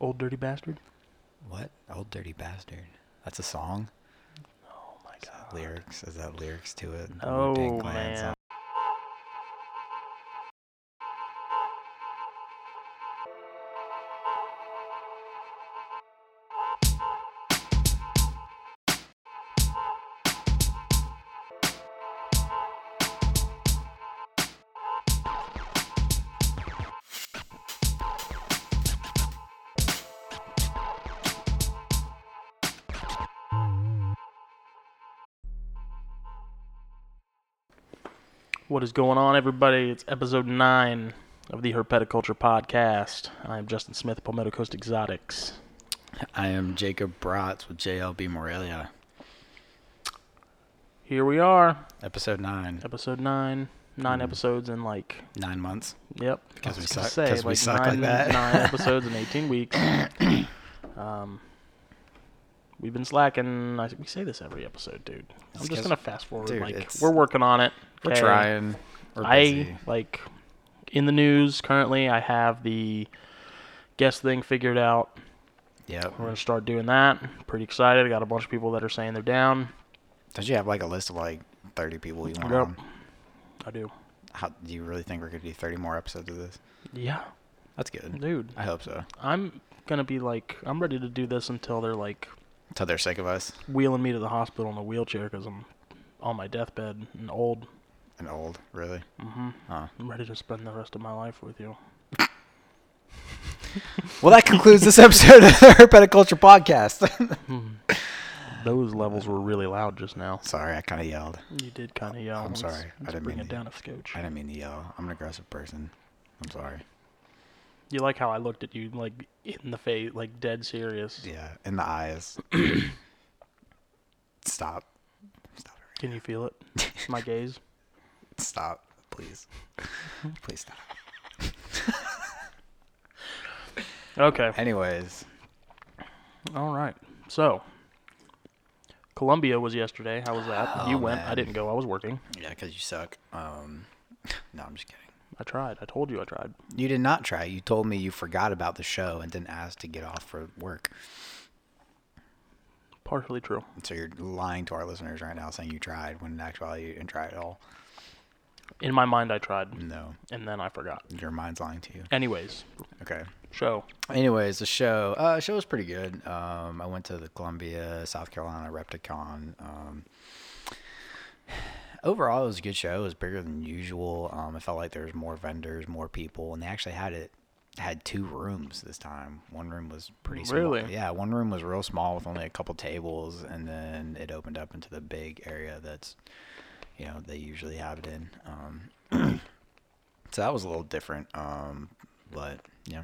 Old dirty bastard. What? Old dirty bastard. That's a song. Oh my god. Lyrics. Is that lyrics to it? Oh man. Is going on, everybody? It's episode nine of the Herpeticulture Podcast. I am Justin Smith, Palmetto Coast Exotics. I am Jacob Bratz with JLB Morelia. Here we are, Episode nine. episode nine. Nine Mhm. episodes in like, Nine months. yep. Because we suck- Say, 'cause we suck nine, like that. nine episodes in 18 weeks. Um, we've been slacking. I, we say this every episode, dude. I'm It's just 'cause- gonna fast forward. dude, like, it's- we're working on it. We're okay? trying. We're I like in the news currently. I have the guest thing figured out. Yep. We're gonna start doing that. Pretty excited. I got a bunch of people that are saying they're down. Don't you have like a list of like 30 people you want Yep. on? I do. How do you really think we're gonna do 30 more episodes of this? Yeah, That's good. dude. I hope so. I'm gonna be like, I'm ready to do this until they're like Until they're sick of us wheeling me to the hospital in a wheelchair because I'm on my deathbed and old. and old. Really? hmm Huh. I'm ready to spend the rest of my life with you. Well, that concludes this episode of the Herpeticulture Podcast. Hmm. Those levels were really loud just now. sorry, I kind of yelled. You did kind of yell. I'm Let's- sorry. I Let's didn't bring mean it to- down a scotch. I didn't mean to yell. I'm an aggressive person. I'm sorry. You like how I looked at you, like in the face, like dead serious. Yeah, in the eyes. Stop. Stop it. Can you feel it? My gaze. Stop, please. Please stop. Okay. Anyways, All right. So, Columbia was yesterday. How was that? you Oh, went. I didn't go. I was working. yeah, because you suck. Um, no, I'm just kidding. I tried. I told you I tried. You did not try. You told me you forgot about the show and didn't ask to get off for work. Partially true. So you're lying to our listeners right now, saying you tried when in actuality you didn't try at all. In my mind, I tried, No, and then I forgot. your mind's lying to you. Anyways, Okay. show. Anyways, the show, uh, show was pretty good. Um, I went to the Columbia, South Carolina Repticon. Um, overall, it was a good show. It was bigger than usual. Um, I felt like there was more vendors, more people, and they actually had it had two rooms this time. One room was pretty small. Really? Yeah, one room was real small with only a couple tables, and then it opened up into the big area that's, you know, they usually have it in. Um, so that was a little different. Um, but yeah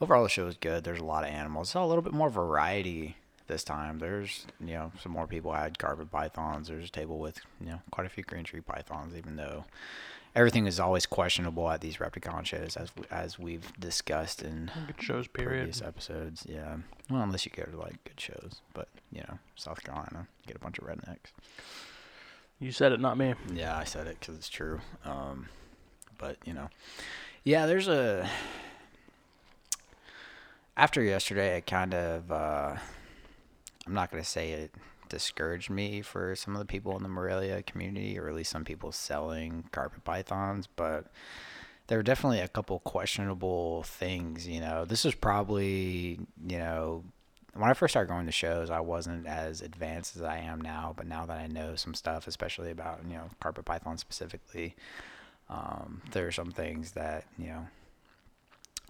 overall the show was good there's a lot of animals saw a little bit more variety this time there's you know some more people had carpet pythons there's a table with you know quite a few green tree pythons even though everything is always questionable at these repticon shows as we, as we've discussed in Good shows. Period. previous episodes yeah well unless you go to like good shows but you know south carolina you get a bunch of rednecks You said it, not me. yeah, I said it because it's true. Um, but you know, yeah, there's a. After yesterday, it kind of. Uh, I'm not gonna say it discouraged me for some of the people in the Morelia community, or at least some people selling carpet pythons, but there were definitely a couple questionable things. You know, this was probably you know when I first started going to shows, I wasn't as advanced as I am now. But now that I know some stuff, especially about you know carpet python specifically, um, there are some things that you know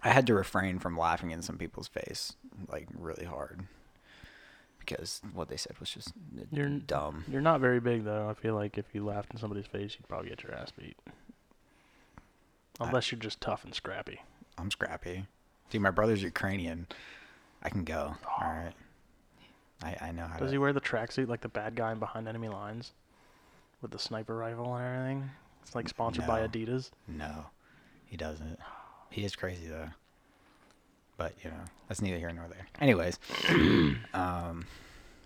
I had to refrain from laughing in some people's face like really hard because what they said was just You're- dumb. You're not very big though. I feel like if you laughed in somebody's face, you'd probably get your ass beat. I- Unless you're just tough and scrappy. I'm scrappy, dude. My brother's Ukrainian. I can go. Ah. All right. I I know how Does to. he wear the tracksuit like the bad guy in behind enemy lines, with the sniper rifle and everything? It's like sponsored by Adidas. No, he doesn't. He is crazy though. But you know, that's neither here nor there. Anyways, um,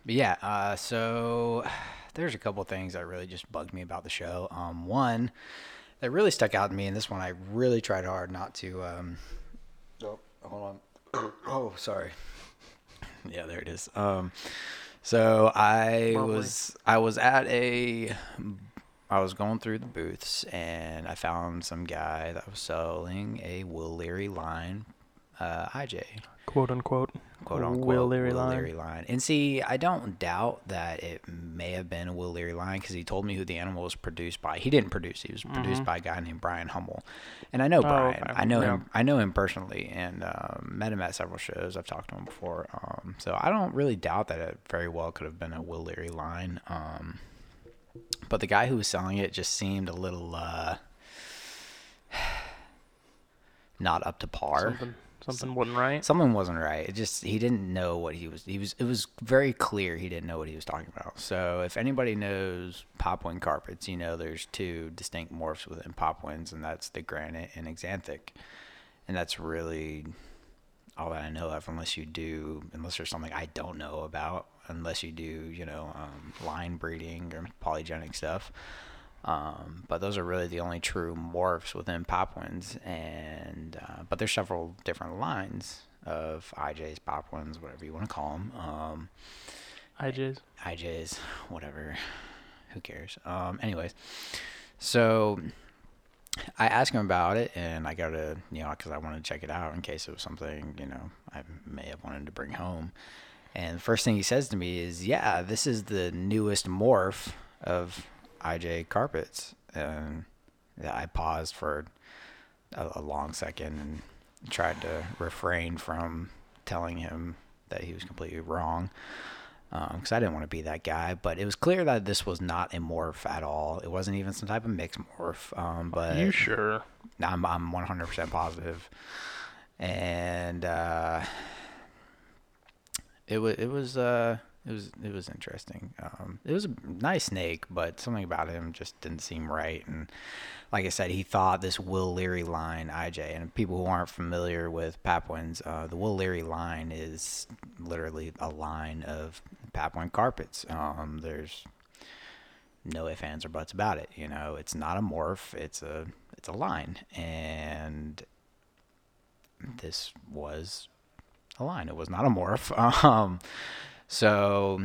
but yeah. Uh, so there's a couple things that really just bugged me about the show. Um, one that really stuck out to me, and this one I really tried hard not to. Um, oh, hold on. oh, sorry. Yeah, there it is. Um, so I Lovely. was I was at a I was going through the booths and I found some guy that was selling a Will Leary line uh, IJ Quote unquote. quote unquote Will Leary line. line. And see, I don't doubt that it may have been a Will Leary line because he told me who the animal was produced by. He didn't produce; he was produced by a guy named Brian Hummel, and I know Brian. Mm-hmm. Oh, okay. I know Yeah. him. I know him personally, and um, met him at several shows. I've talked to him before, um, so I don't really doubt that it very well could have been a Will Leary line. Um, but the guy who was selling it just seemed a little uh, not up to par Something, something wasn't right. something wasn't right. It just he didn't know what he was. He was. It was very clear he didn't know what he was talking about. So if anybody knows Papuan carpets, you know there's two distinct morphs within Papuans, and that's the granite and axanthic, and that's really all that I know of. Unless you do, unless there's something I don't know about, unless you do, you know, um, line breeding or polygenic stuff. Um, but those are really the only true morphs within Papuans, and uh, but there's several different lines of IJs, Papuans, whatever you want to call them. Um, IJs. IJs, whatever. Who cares? Um, anyways, so I asked him about it, and I got to, you know, because I wanted to check it out in case it was something, you know, I may have wanted to bring home. And the first thing he says to me is, "Yeah, this is the newest morph of IJ carpets." And I paused for a, a long second and tried to refrain from telling him that he was completely wrong because I didn't want to be that guy. But it was clear that this was not a morph at all. It wasn't even some type of mixed morph. Um, but you sure? I'm I'm 100% positive, and uh, it was it was uh it was it was interesting. Um, it was a nice snake, but something about him just didn't seem right. And like I said, he thought this Will Leary line IJ. And people who aren't familiar with Papuans, uh, the Will Leary line is literally a line of Papuan carpets. Um, there's no ifs, ands, or buts about it. You know, it's not a morph. It's a it's a line, and this was a line. It was not a morph. Um, so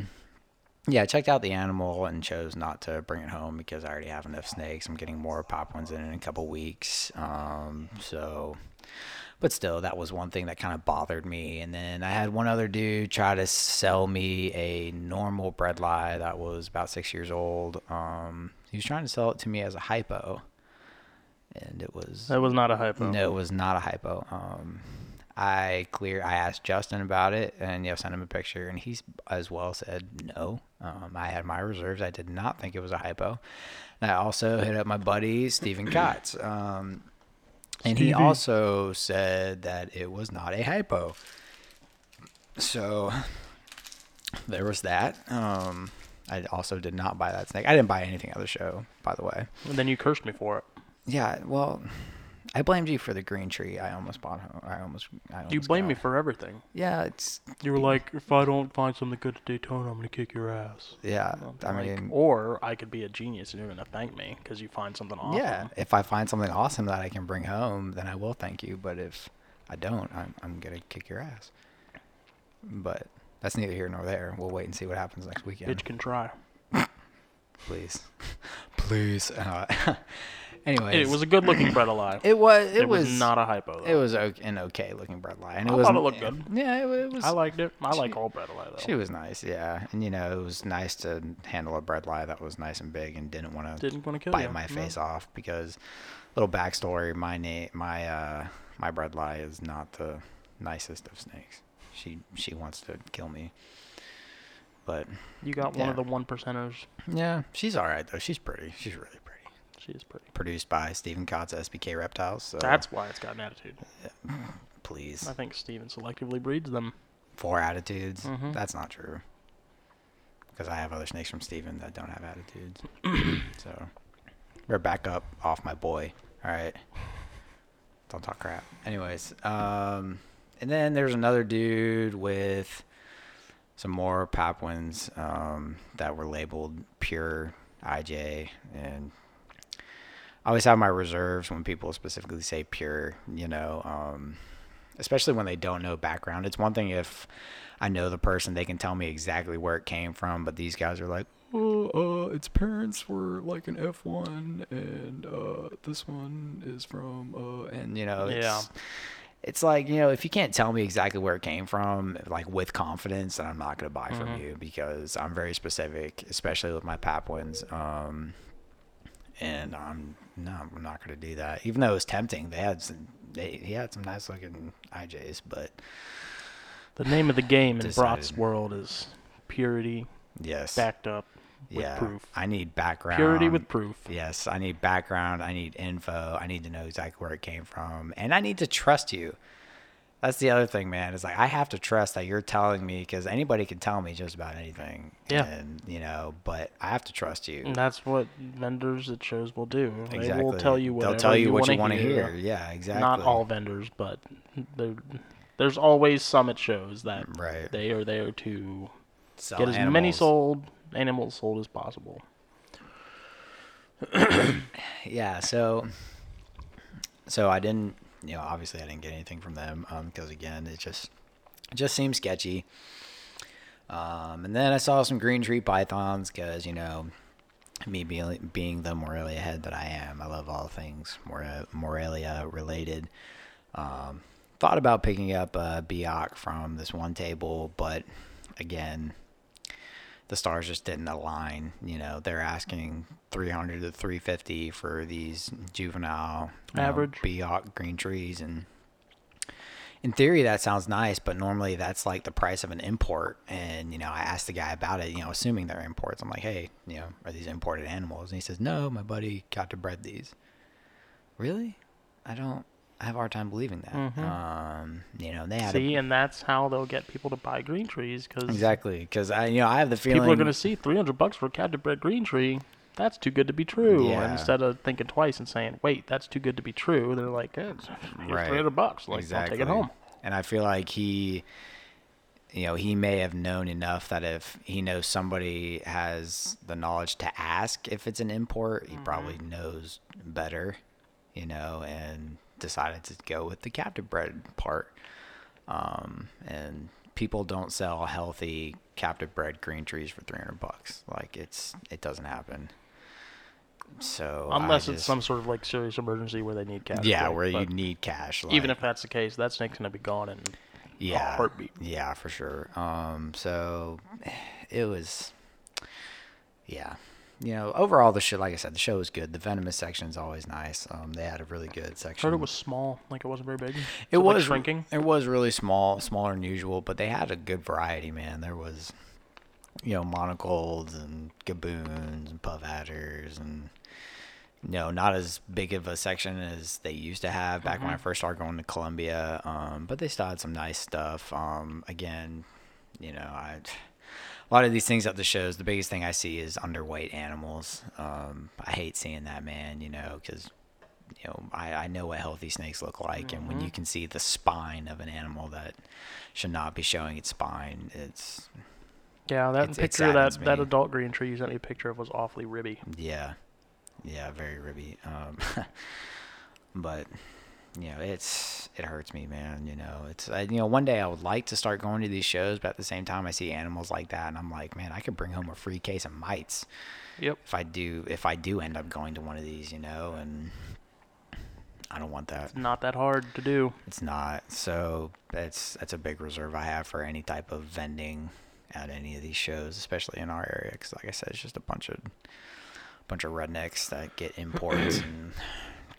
yeah, I checked out the animal and chose not to bring it home because I already have enough snakes. I'm getting more Papuans in in a couple weeks. Um, so, but still, that was one thing that kind of bothered me. And then I had one other dude try to sell me a normal bredli that was about six years old. Um, he was trying to sell it to me as a hypo, and it was That was not a hypo. no, it was not a hypo. Um, I clear. I asked Justin about it, and yeah, sent him a picture, and he's as well said no. Um, I had my reserves. I did not think it was a hypo. And I also hit up my buddy Stephen Kotz, um, and he also said that it was not a hypo. So there was that. Um, I also did not buy that snake. I didn't buy anything at the show, by the way. And then you cursed me for it. Yeah, well, I blamed you for the green tree. I almost bought home. I almost. I almost You blame me for everything. Yeah, it's You were like, if I don't find something good at Daytona, I'm gonna kick your ass. yeah. I Like, mean, or I could be a genius and you're gonna thank me because you find something awesome. yeah. If I find something awesome that I can bring home, then I will thank you. But if I don't, I'm I'm gonna kick your ass. But that's neither here nor there. We'll wait and see what happens next weekend. Bitch can try. Please, please. Uh, anyways, It was a good looking bread alive. It was. It, It, was, was, not a hypo. Though. It was okay, an okay looking bredli, and it I was. thought it looked good. Yeah, it, wa- it was. I liked it. I like all bread alive though. She was nice, yeah, and you know it was nice to handle a bredli that was nice and big and didn't want to Didn't want to kill bite you. my No. face off because little backstory my name my uh my bredli is not the nicest of snakes she she wants to kill me but You got one of Yeah. the one percenters. yeah she's all right though she's pretty she's really She is pretty. produced by Stephen Kotz SBK Reptiles so That's why it's got an attitude. please I think Steven selectively breeds them. four attitudes Mhm. that's not true because I have other snakes from Steven that don't have attitudes so we're back up off my boy all right don't talk crap anyways um and then there's another dude with some more Papuans um that were labeled pure ij and I always have my reserves when people specifically say pure, you know. Um, especially when they don't know background. It's one thing if I know the person, they can tell me exactly where it came from, but these guys are like, oh, uh, its parents were like an F1, and uh, this one is from, uh, and you know, it's, Yeah. it's like you know, if you can't tell me exactly where it came from, like with confidence, then I'm not gonna buy from you because I'm very specific, especially with my Papuans. Um, and I'm no, I'm not gonna do that. Even though it was tempting, they had some, they he had some nice looking IJs, but The name of the game in Brock's world is purity yes, backed up with yeah, proof. I need background. Purity with proof. Yes, I need background. I need info. I need to know exactly where it came from, and I need to trust you. That's the other thing, man. Is like I have to trust that you're telling me because anybody can tell me just about anything. Yeah. And you know, but I have to trust you. And that's what vendors at shows will do. They Exactly. will tell you They'll tell you, what wanna you want to hear. hear. Yeah, exactly. Not all vendors, but there's always some at shows that mm, Right. they are there to Sell get as many sold animals sold as possible. yeah so so i didn't you know obviously i didn't get anything from them because again it just it just seems sketchy um, and then i saw some green tree pythons because you know me being being the morelia head that i am i love all things More, morelia related um, thought about picking up a biak from this one table but again the stars just didn't align. You know, they're asking 300 to 350 for these juvenile know, Average. Biak green trees, and in theory that sounds nice, but normally that's like the price of an import. And you know, I asked the guy about it. You know, assuming they're imports, I'm like, hey, you know, are these imported animals? And he says, no, my buddy got to bred these. Really? I don't. I have a hard time believing that. Mhm. Um, you know, they had a- See, and that's how they'll get people to buy green trees because exactly because I, you know, I have the feeling people are going to see 300 bucks for a cat to bred green tree. That's too good to be true. Yeah. Instead of thinking twice and saying, "Wait, that's too good to be true," they're like, eh, "It's Right. 300 bucks. Like, I'll take it home." And I feel like he, you know, he may have known enough that if he knows somebody has the knowledge to ask if it's an import, he probably Mm-hmm. knows better, you know, and decided to go with the captive bred part. Um, and people don't sell healthy captive bred green trees for 300 bucks. Like it's, it doesn't happen. So I Unless it's some sort of like serious emergency where they need cash. yeah, quick, where you need cash. even if that's the case, that snake's going to be gone in yeah, a heartbeat. Yeah, for sure. Um, so it was, yeah, you know, overall the show, like I said, the show was good. The venomous section is always nice. Um, they had a really good section. Heard it was small, like it wasn't very big. It So, like, was shrinking. It was really small, smaller than usual, but they had a good variety. Man, there was, you know, monocles and gaboons and puff adders and. No, not as big of a section as they used to have back when I first started going to Columbia. Um, but they still had some nice stuff. Um, again, you know, I a lot of these things at the shows. The biggest thing I see is underweight animals. Um, I hate seeing that, man. You know, because you know I, I know what healthy snakes look like, and when you can see the spine of an animal that should not be showing its spine, it's Yeah, that It's- it picture of that that adult green tree you sent me a picture of was awfully ribby. Yeah, yeah, very ribby. Um, but you know, it's it hurts me, man. You know, it's I, you know, one day I would like to start going to these shows, but at the same time, I see animals like that, and I'm like, man, I could bring home a free case of mites Yep. if I do if I do end up going to one of these, you know, and I don't want that. It's not that hard to do. It's not. So that's that's a big reserve I have for any type of vending at any of these shows, especially in our area. Because like I said, it's just a bunch of bunch of rednecks that get imports and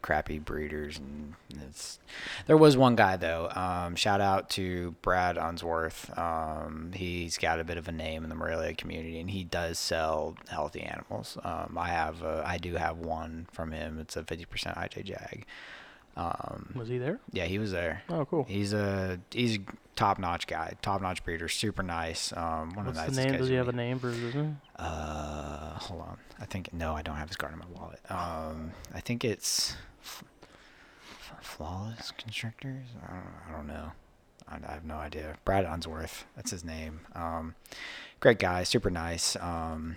crappy breeders, and it's. There was one guy though. Um, shout out to Brad Unsworth. Um, he's got a bit of a name in the Morelia community, and he does sell healthy animals. Um, I have a, I do have one from him. It's a fifty percent IJ Jag. Um, Was he there? yeah, he was there. Oh, cool. He's a he's a top notch guy, top notch breeder, super nice. Um, one of What's the the name? Does he have a name business? Uh, hold on. I think no, I don't have his card in my wallet. Um, I think it's F- flawless constrictors. I don't, I don't know. I, I have no idea. Brad Unsworth, that's his name. Um, great guy, super nice. Um,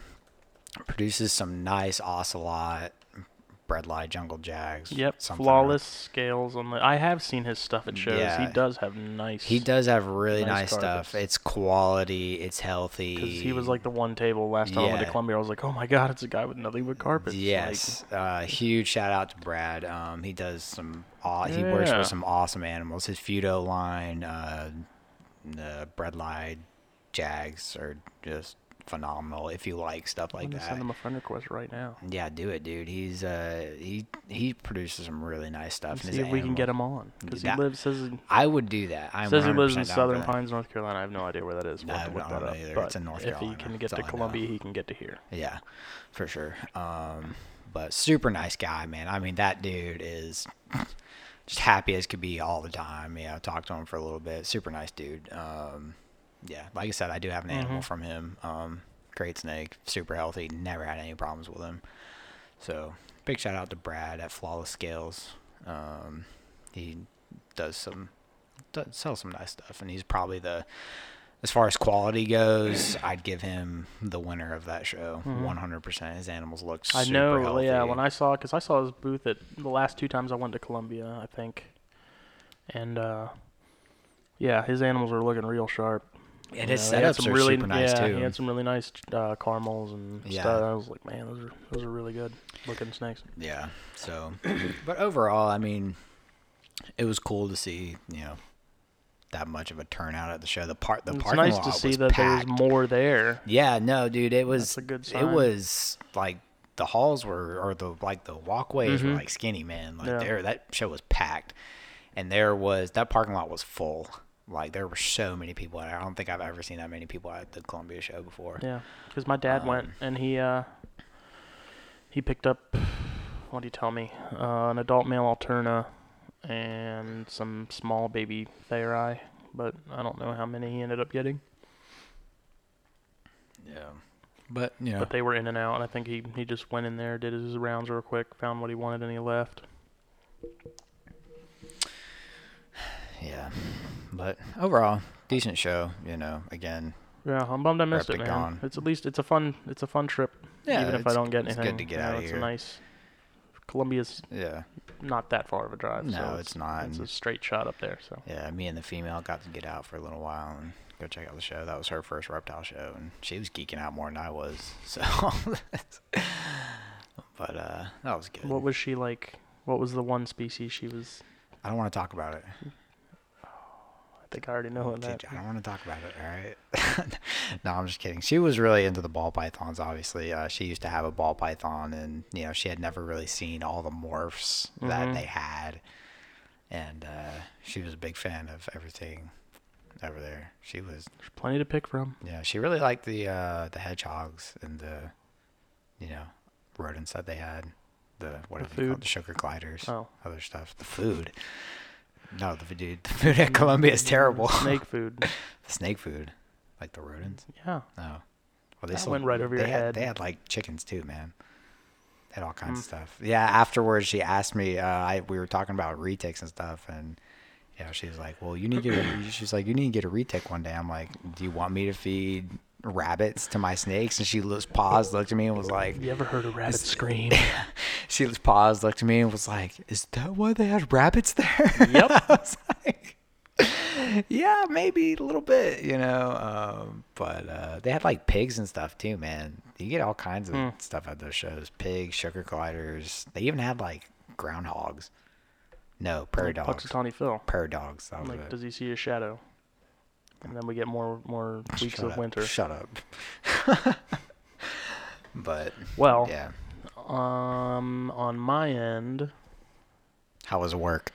produces some nice ocelot, Bredli Jungle Jags. Yep, flawless scales on the. I have seen his stuff at shows. Yeah. He does have nice. He does have really Nice nice, stuff. It's quality. It's healthy. Because he was like the one table last time I went to Columbia. I was like, oh my god, it's a guy with nothing but carpets. Like, Yes, uh, huge shout out to Brad. Um, he does some. Aw- He works with some awesome animals. His Feudo line, uh, the Bredli Jags are just phenomenal. If you like stuff I'm like that, send him a friend request right now. yeah, do it, dude. He's uh, he he produces some really nice stuff. See if we can get him on. Because he lives says he, I would do that. I'm says he lives in Southern. Pines, North Carolina. I have no idea where that is. No, I don't know either. But It's in North Carolina. if he can get That's to all I know. Columbia, he can get to here. Yeah, for sure. Um, but super nice guy, man. I mean, that dude is just happy as could be all the time. Yeah, I talked to him for a little bit. Super nice dude. Um, yeah, like I said, I do have an animal Mhm. from him. Um, great snake, super healthy. Never had any problems with him. So big shout out to Brad at Flawless Scales. Um, he does some does, sells some nice stuff, and he's probably the as far as quality goes, I'd give him the winner of that show. Mhm. One hundred percent. His animals look. Super I know. Healthy. Yeah, when I saw, because I saw his booth at the last two times I went to Columbia, I think, and uh, yeah, his animals are looking real sharp. And You his know, he had setups some are really, super nice yeah, too. he had some really nice uh, caramels and Yeah. stuff. I was like, man, those are those are really good looking snakes. Yeah. So, but overall, I mean, it was cool to see you know that much of a turnout at the show. The part, the it's parking nice lot to see was that packed. there was more there. Yeah, no, dude, it was. That's a good It was like the halls were, or the like the walkways were Mhm. like skinny, man. Like Yeah. there, that show was packed, and there was that parking lot was full. Like there were so many people. I don't think I've ever seen that many people at the Columbia show before. Yeah, because my dad went Um, and he uh he picked up what do you tell me uh, an adult male alterna and some small baby Thayeri, but I don't know how many he ended up getting. Yeah, but you know, But they were in and out, and I think he he just went in there, did his rounds real quick, found what he wanted, and he left. Yeah, but overall, decent show. You know, again, Yeah, I'm bummed I missed it, man. gone. It's at least it's a fun it's a fun trip, yeah, even if I don't get it's anything. good to get you know, out of it's here. a nice. Columbia's Yeah, not that far of a drive. No, so it's not, It's a straight shot up there. So yeah. Me and the female got to get out for a little while and go check out the show. That was her first reptile show, and she was geeking out more than I was. So, but uh, that was good. what was she like? What was the one species she was? I don't want to talk about it. I think I already know what that. I don't want to talk about it. All right. no, I'm just kidding. She was really into the ball pythons. Obviously, uh, she used to have a ball python, and you know she had never really seen all the morphs that Mhm. they had, and uh, she was a big fan of everything over there. She was, There's plenty to pick from. yeah, she really liked the uh, the hedgehogs and the, you know, rodents that they had. The what The are they called? food? The sugar gliders, Oh, other stuff. The food. No, the dude, the food at Columbia is terrible. Snake food. The snake food, like the rodents. Yeah. No. Well, they That still, went right over they your had, head. They had like chickens too, man. They had all kinds of Mm. stuff. Yeah. Afterwards, she asked me. Uh, I we were talking about retics and stuff, and yeah, she was like, "Well, you need to." Get a, she's like, "You need to get a retic one day." I'm like, "Do you want me to feed rabbits to my snakes?" And she just paused, looked at me, and was like, You ever heard a rabbit scream? she just paused, looked at me, and was like, "Is that why they had rabbits there?" Yep. Like, "Yeah, maybe a little bit, you know." Um, but uh, they had like pigs and stuff too, man. You get all kinds of Hmm. stuff at those shows: pigs, sugar gliders. They even had like groundhogs. No, prairie Like dogs. Punxsutawney Phil. Prairie dogs. Like, does he see a shadow? And then we get more more weeks Shut of up. winter. Shut up. but Well, yeah, um, on my end, how was work?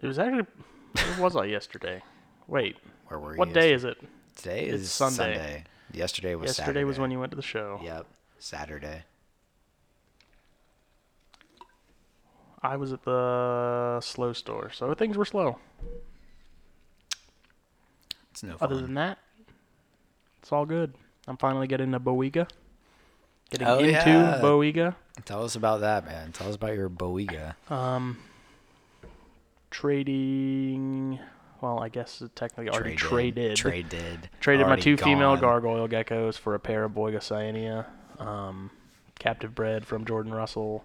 it was actually. Where was I yesterday? Wait, Where were you? what day is it? Today It's is Sunday. Yesterday was yesterday Saturday. was when you went to the show. Yep, Saturday. I was at the slow store, so things were slow. It's no fun. Other than that, it's all good. I'm finally getting to Boiga. Getting Oh, into yeah. Boiga. Tell us about that, man. Tell us about your Boiga. Um, trading. Well, I guess technically already traded. Traded. Traded my Already two female gargoyle geckos for a pair of Boiga Cyanea. Um, captive bred from Jordan Russell.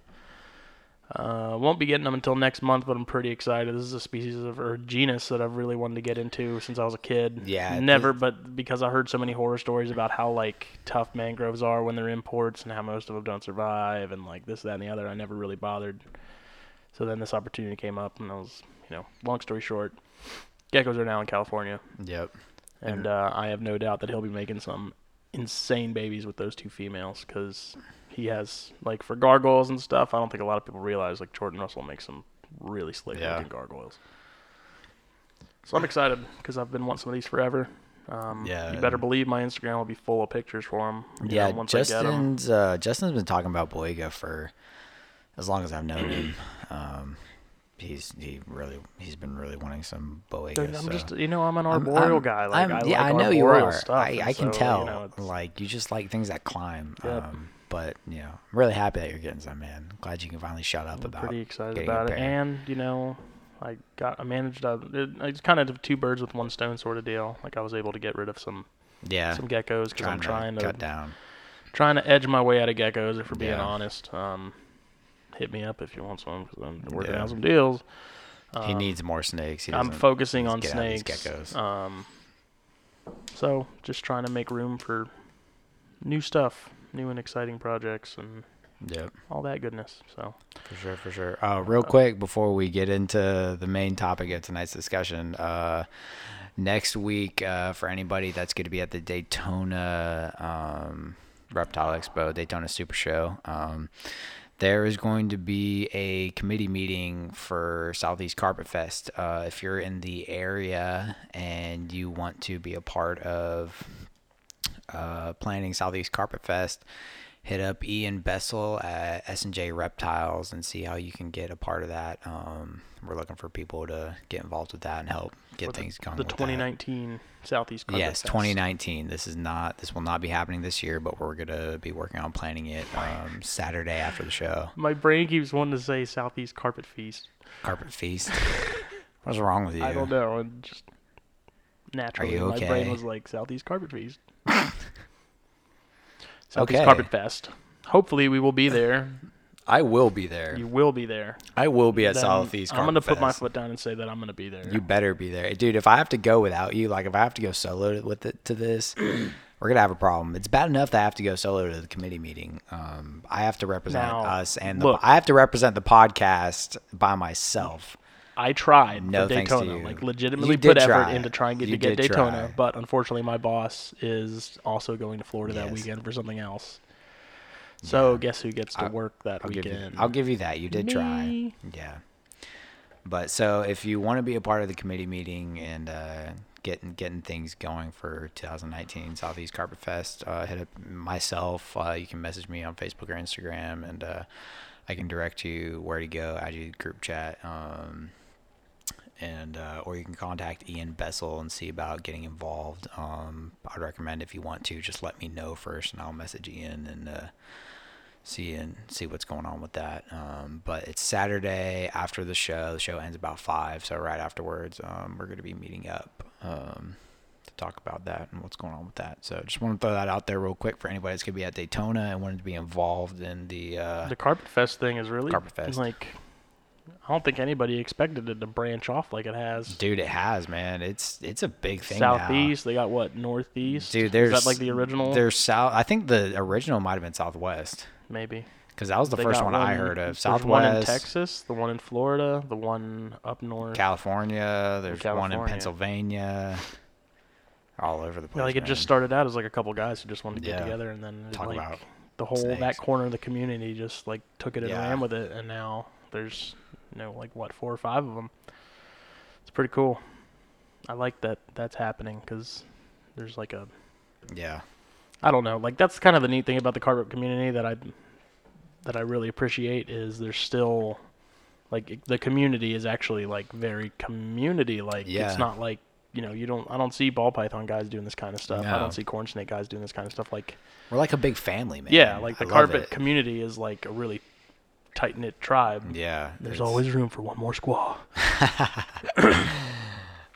Uh, won't be getting them until next month, but I'm pretty excited. This is a species of or genus that I've really wanted to get into since I was a kid. Yeah, never, but because I heard so many horror stories about how like tough mangroves are when they're imports and how most of them don't survive and like this, that, and the other. I never really bothered. So then this opportunity came up, and I was, you know, long story short, geckos are now in California, Yep. and uh, I have no doubt that he'll be making some insane babies with those two females because he has like for gargoyles and stuff. I don't think a lot of people realize like Jordan Russell makes some really slick Yeah. looking gargoyles. So I'm excited because I've been wanting some of these forever. Um, Yeah, you better believe my Instagram will be full of pictures for him. Yeah, once I get 'em. Justin's uh, Justin's been talking about Boiga for as long as I've known him. Um, he's he really he's been really wanting some. Dude, I'm so. just you know I'm an arboreal I'm- guy. Like I'm- I yeah, like I know you are. Stuff, I, I can so, tell. You know, like you just like things that climb. Yep. Um, but you know, I'm really happy that you're getting some, man. Glad you can finally shut up I'm about. pretty excited about it. And you know, I got I managed uh, it, it's kind of two birds with one stone sort of deal. Like I was able to get rid of some Yeah, some geckos because I'm trying to cut down. trying to edge my way out of geckos. If we're being Yeah. honest, um, hit me up if you want some because I'm working Yeah. out some deals. he Um, needs more snakes. He I'm focusing on to get out of these snakes. geckos. Um, so just trying to make room for new stuff, new and exciting projects, and Yep. all that goodness. So For sure, for sure. Uh, real quick before we get into the main topic of tonight's discussion, uh, next week uh, for anybody that's going to be at the Daytona um, Reptile Expo, Daytona Super Show, um, there is going to be a committee meeting for Southeast Carpet Fest. Uh, if you're in the area and you want to be a part of uh, planning Southeast Carpet Fest, hit up Ian Bessel at S&J Reptiles and see how you can get a part of that. Um, we're looking for people to get involved with that and help get the- things going. the with that. 2019 Southeast Carpet Yes, Fest. 2019. This is not. This will not be happening this year, but we're gonna be working on planning it um, Saturday after the show. My brain keeps wanting to say Southeast Carpet Feast. Carpet feast. What's wrong with you? I don't know. Just naturally, you my brain was like Southeast Carpet Feast. Southeast Okay. Carpet Fest. Hopefully, we will be there. I will be there. You will be there. I will be at Then Southeast. I'm gonna put my foot down and say that I'm gonna be there. You better be there, dude. If I have to go without you, like if I have to go solo with it to this, we're gonna have a problem. It's bad enough that I have to go solo to the committee meeting. Um, I have to represent Now, us, and the, look. I have to represent the podcast by myself. I tried No for Daytona, like legitimately put effort try. into trying to get to get Daytona, try. but unfortunately, my boss is also going to Florida that weekend for something else. So Yeah. guess who gets to I- work that I'll give you, weekend? I'll give you that. You did try. Yeah. But so if you want to be a part of the committee meeting and uh, getting getting things going for 2019 Southeast Carpet Fest, uh, hit up myself. Uh, you can message me on Facebook or Instagram, and uh, I can direct you where to go. Add you to group chat. Um, and uh, or you can contact Ian Bessel and see about getting involved. Um, I'd recommend if you want to, just let me know first, and I'll message Ian and uh, see and see what's going on with that. Um, but it's Saturday after the show. The show ends about five, so right afterwards, um, we're going to be meeting up um, to talk about that and what's going on with that. So just want to throw that out there real quick for anybody that's going to be at Daytona and wanted to be involved in the. Uh, The Carpet Fest thing is really Carpet Fest. like I don't think anybody expected it to branch off like it has. Dude, it has man. It's it's a big thing now. Southeast, they got what northeast? Dude, is there's that like the original? There's south. I think the original might have been Southwest Maybe because that was the They first got one, I heard of. there's one in Texas, the one in Florida, the one up north. California. There's one in Pennsylvania. All over the place. Yeah, like it just started out as like a couple guys who just wanted to get Yeah. together, and then Talk like about the whole that corner of the community just like took it and Yeah. ran with it, and now there's you know like what four or five of them. It's pretty cool. I like that that's happening because there's like a Yeah. I don't know like that's kind of the neat thing about the carpet community that I that I really appreciate is there's still like the community is actually like very community like Yeah. it's not like you know you don't I don't see ball python guys doing this kind of stuff I don't see corn snake guys doing this kind of stuff like We're like a big family, man. yeah like the carpet community is like a really tight knit tribe Yeah. there's always room for one more squaw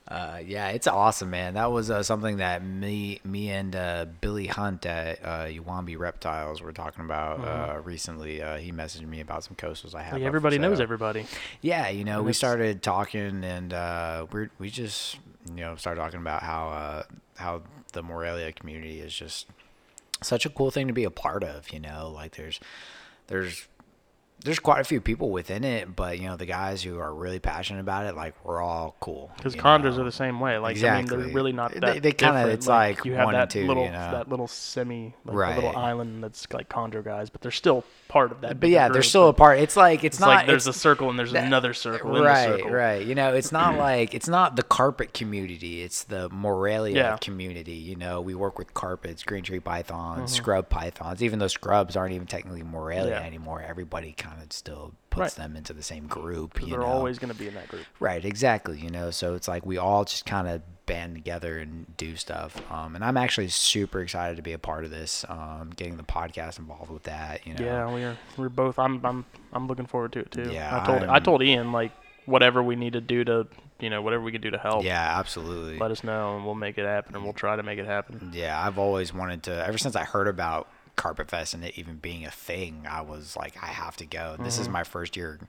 Uh, yeah, it's awesome, man. That was uh, something that me, me and uh, Billy Hunt at uh, Uwambi Reptiles were talking about uh, recently. Uh, he messaged me about some coastals I have. Like everybody knows everybody. Yeah, you know, And we it's- started talking, and uh, we we just you know started talking about how uh, how the Morelia community is just such a cool thing to be a part of. You know, like there's there's there's quite a few people within it, but you know the guys who are really passionate about it, like we're all cool. Because you chondros know? are the same way. Like I mean, they're really not They- that. they kinda- different. it's like you have one that two, you little know? that little semi like Right. the little island that's like chondro guys, but they're still part of that. But yeah, they're still a part. It's like it's, It's not like there's it's- a circle and there's that- another circle right, circle. right. You know, it's not like it's not the carpet community. It's the Morelia Yeah. community. You know, we work with carpets, green tree pythons, Mhm. scrub pythons. Even though scrubs aren't even technically Morelia Yeah. anymore, everybody kind of still puts Right. them into the same group. You they're know, always going to be in that group. Right, exactly. You know, so it's like we all just kind of band together and do stuff. Um, and I'm actually super excited to be a part of this. Um, getting the podcast involved with that. You know, Yeah, we're we're both. I'm I'm I'm looking forward to it too. Yeah, I told I I'm- told Ian like whatever we need to do to you know whatever we can do to help. yeah, absolutely. Let us know and we'll make it happen and we'll try to make it happen. Yeah, I've always wanted to. Ever since I heard about Carpet Fest and it even being a thing, I was like, I have to go. This is Mhm. my first year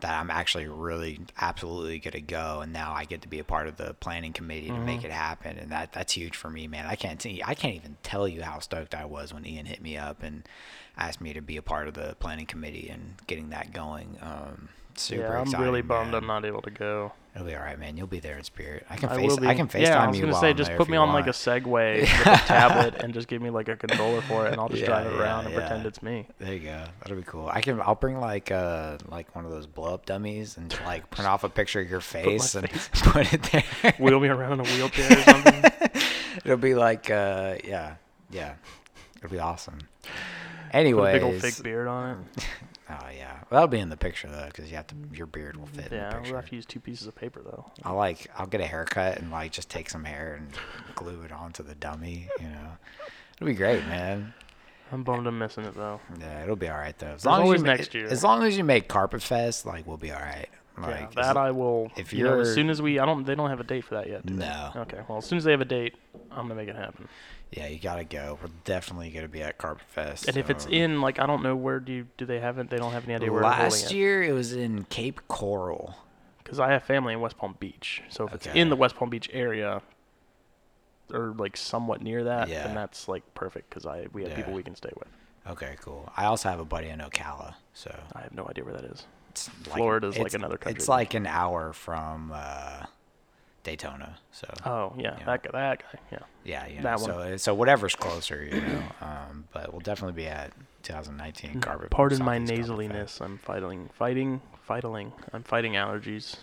that I'm actually really absolutely gonna go, and now I get to be a part of the planning committee to make Mhm. it happen, and that that's huge for me, man. I can't see, I can't even tell you how stoked I was when Ian hit me up and asked me to be a part of the planning committee and getting that going. Um, super yeah, I'm exciting, really bummed man. I'm not able to go. It'll be all right, man. You'll be there in spirit. I can I face. I can FaceTime yeah, I was gonna say just put me on like a. Segway with a tablet and just give me like a controller for it, and I'll just Yeah, drive it yeah, around and yeah. pretend it's me. There you go. That'll be cool. I can. I'll bring like uh like one of those blow up dummies and like print off a picture of your face and face. put it there. Wheel me around in a wheelchair or something. It'll be like uh yeah yeah. It'll be awesome. Put a Anyways. big old fake beard on it. Oh yeah. Well, that'll be in the picture though, because you have to. Your beard will fit in Yeah, the we'll have to use two pieces of paper though. I'll like. I'll get a haircut and like just take some hair and glue it onto the dummy. You know. It'll be great, man. I'm bummed I'm missing it though. Yeah, it'll be all right though. As There's long as you next year. As long as you make Carpet Fest, like we'll be all right. Like yeah, as- that I will. if you know, as soon as we, I don't. They don't have a date for that yet. do they? No. Okay. Well, as soon as they have a date, I'm gonna make it happen. Yeah, you gotta go. We're definitely gonna be at Carpet Fest. And if it's in, like, I don't know where do you, do they have it? They don't have any idea where last year, it was in Cape Coral. Because I have family in West Palm Beach, so if it's in the West Palm Beach area, or like somewhat near that, Yeah. then that's like perfect. Because I we have people we can stay with. Okay, cool. I also have a buddy in Ocala, so I have no idea where that is. it's Florida's like it's- another country It's like an hour from uh, Daytona. So Oh yeah, Yeah. that guy, that guy, yeah. yeah, you know, that so uh, so whatever's closer, you know. Um, but we'll definitely be at 2019 Carpet. Pardon my Southeast Carpet Fest. nasaliness. I'm fighting, fighting, fighting. I'm fighting allergies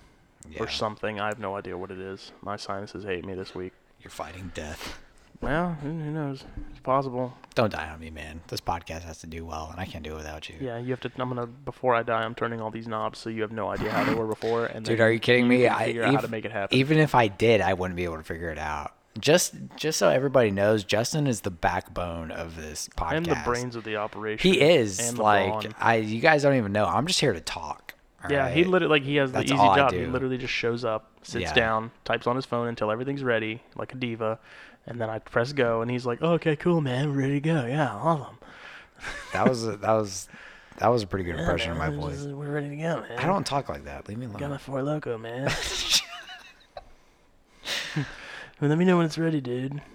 Yeah, or something. I have no idea what it is. My sinuses hate me this week. you're fighting death. Well, who knows? It's possible. Don't die on me, man. This podcast has to do well, and I can't do it without you. Yeah, you have to. I'm gonna before I die. I'm turning all these knobs, so you have no idea how they were before. And Dude, are you kidding me? I- figure out how to make it happen. Even if I did, I wouldn't be able to figure it out. Just just so everybody knows, Justin is the backbone of this podcast. I'm the brains of the operation. He is and like. I. You guys don't even know. I'm just here to talk. Yeah, he literally like he has the easy job. He literally just shows up, sits Yeah. down, types on his phone until everything's ready, like a diva, and then I press go, and he's like, oh, "Okay, cool, man, we're ready to go. Yeah, awesome." That was a, that was that was a pretty good Yeah, impression of my voice. We're ready to go, man. I don't talk like that. Leave me alone. got my Four Loko, man. well, let me know when it's ready, dude.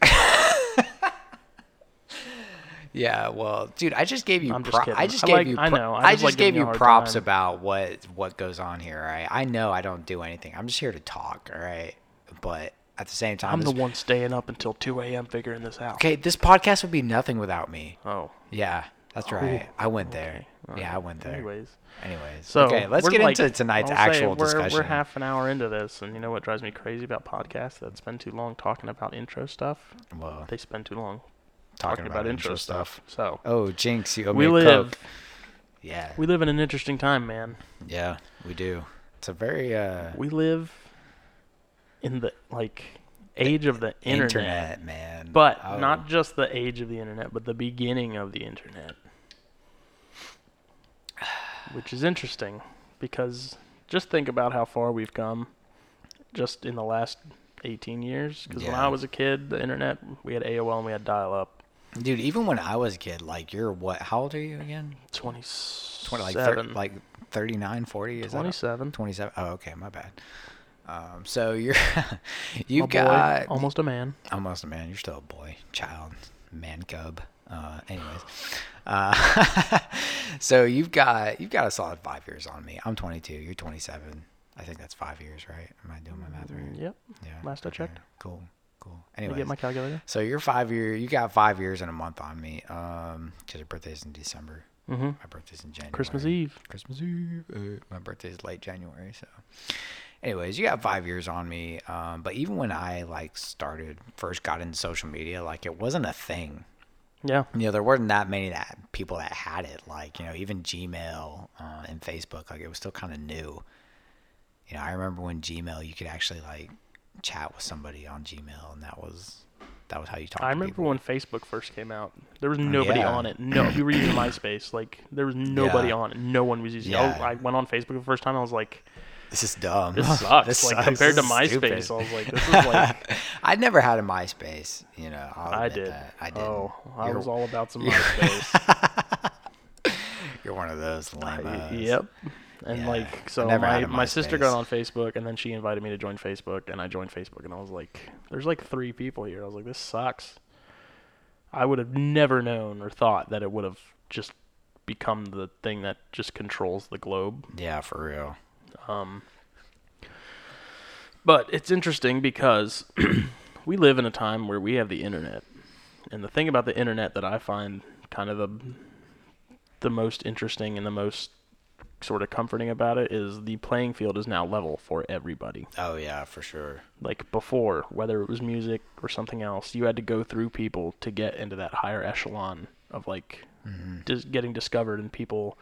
Yeah, well, dude, I just gave you. I'm just pro- kidding. I just I gave like- you. I pro- know, I I just just like gave you you a hard props time. about what what goes on here. All right, I know I don't do anything. I'm just here to talk. All right, but at the same time, I'm the this- one staying up until 2 a.m. figuring this out. okay, this podcast would be nothing without me. Oh, Yeah, that's right. I went there. okay. Yeah, I went there. anyways. Anyways, So okay, let's get like- into tonight's I'll actual we're, discussion. We're half an hour into this, and you know what drives me crazy about podcasts? That spend too long talking about intro stuff. well, They spend too long talking, talking, about, intro stuff. So Oh, Jinx, you owe we me live, Coke. Yeah, we live in an interesting time, man. yeah, we do. It's a very uh, We live in the like age of the internet, internet, man. but Oh. not just the age of the internet, but the beginning of the internet, which is interesting because just think about how far we've come just in the last 18 years. Because when I was a kid, the internet we had AOL and we had dial-up. Dude, even when I was a kid, like you're what? How old are you again? 27. 20, like thir- like 39, 40? Is that 27. 27? Oh, okay, my bad. Um, so you're you A boy, got almost a man. almost a man. You're still a boy, child, man cub. Uh, anyways, uh, so you've got you've got a solid five years on me. I'm 22. You're 27. I think that's five years, right? Am I doing my math right? Yep. Yeah. Last I okay, checked. Cool. Cool. Anyways, get my calculator. so you're five year. You got five years and a month on me. Um, because your birthday's in December. Mm-hmm. My birthday's in January. Christmas Eve. Christmas Eve. Uh, my birthday's late January, so. Anyways, you got five years on me. Um, but even when I like started, first got into social media, like it wasn't a thing. Yeah. You know, there weren't that many that people that had it. Like you know, even Gmail uh, and Facebook, like it was still kind of new. You know, I remember when Gmail, you could actually like chat with somebody on Gmail, and that was that was how you talked. I remember people. when Facebook first came out. There was nobody yeah. on it. No, we were using MySpace. Like there was nobody Yeah. on it. No one was using. Yeah. it. I went on Facebook the first time. I was like, This is dumb. this sucks. This like sucks. compared to This is MySpace, stupid. I was like, this is like I never had a MySpace. You know, I did. That. I did. Oh, I You're- was all about some MySpace. You're one of those lame. I- yep. And Yeah. like so, my, my sister got on Facebook, and then she invited me to join Facebook, and I joined Facebook, and I was like, "There's like three people here." I was like, "This sucks." I would have never known or thought that it would have just become the thing that just controls the globe. Yeah, for real. Um, but it's interesting because we live in a time where we have the internet, and the thing about the internet that I find kind of the the most interesting and the most sort of comforting about it is the playing field is now level for everybody. Oh yeah, for sure. Like before, whether it was music or something else, you had to go through people to get into that higher echelon of like Mm-hmm. just getting discovered and people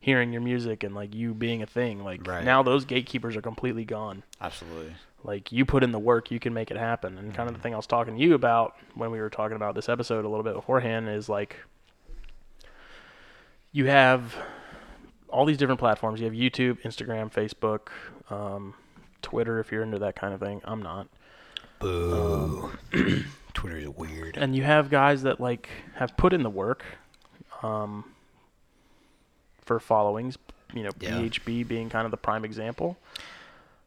hearing your music and like you being a thing. Like Right. now those gatekeepers are completely gone. Absolutely. Like you put in the work, you can make it happen. And kind of the thing I was talking to you about when we were talking about this episode a little bit beforehand is like you have all these different platforms. You have YouTube, Instagram, Facebook, um, Twitter if you're into that kind of thing. I'm not. Boo. Twitter's weird. And you have guys that like have put in the work um, for followings. You know, Yeah. BHB being kind of the prime example.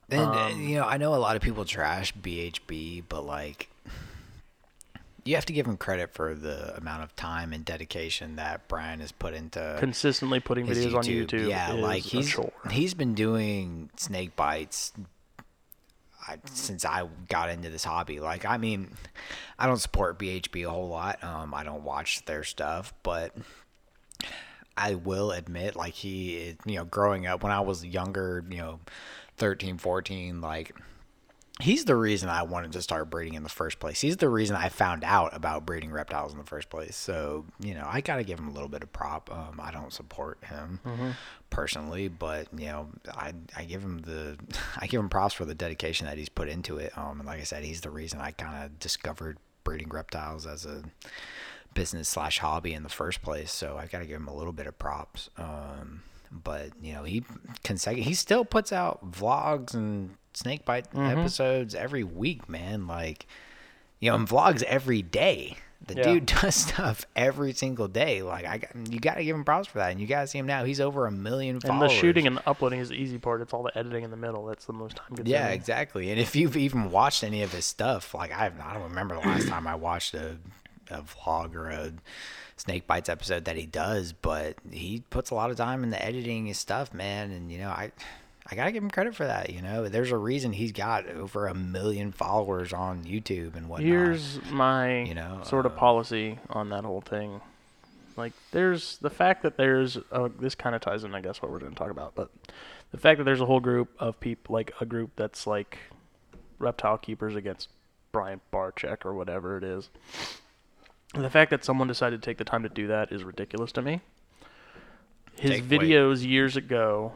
And uh, Um, you know, I know a lot of people trash BHB, but like, you have to give him credit for the amount of time and dedication that Brian has put into Consistently putting videos on YouTube. Yeah, like he's he's been doing snake bites I, since I got into this hobby. Like, I mean, I don't support BHB a whole lot. Um, I don't watch their stuff, but I will admit, like he, you know, growing up when I was younger, you know, 13, 14, like he's the reason I wanted to start breeding in the first place. He's the reason I found out about breeding reptiles in the first place. So, you know, I got to give him a little bit of prop. Um, I don't support him personally, but you know, I I give him the I give him props for the dedication that he's put into it. Um, and like I said, he's the reason I kind of discovered breeding reptiles as a business slash hobby in the first place. So I got to give him a little bit of props. Um, but you know, he consecu- he still puts out vlogs and snake bite episodes every week, man. Like, you know, and vlogs every day. The Yeah. dude does stuff every single day. Like, I you got to give him props for that. And you got to see him now. He's over a million And the shooting and the uploading is the easy part. It's all the editing in the middle that's the most time consuming. Yeah, exactly. And if you've even watched any of his stuff, like I, I don't remember the last time I watched a, a vlog or a Snake Bytes episode that he does, but he puts a lot of time in the editing his stuff, man. And you know, I, I gotta give him credit for that. You know, there's a reason he's got over a million followers on YouTube and whatnot. Here's my You know, sort of uh, policy on that whole thing. Like, there's the fact that there's a, this kind of ties in, I guess, what we're going to talk about. But the fact that there's a whole group of people, like a group that's like reptile keepers against Brian Barczyk or whatever it is. And the fact that someone decided to take the time to do that is ridiculous to me. His Take- wait. videos years ago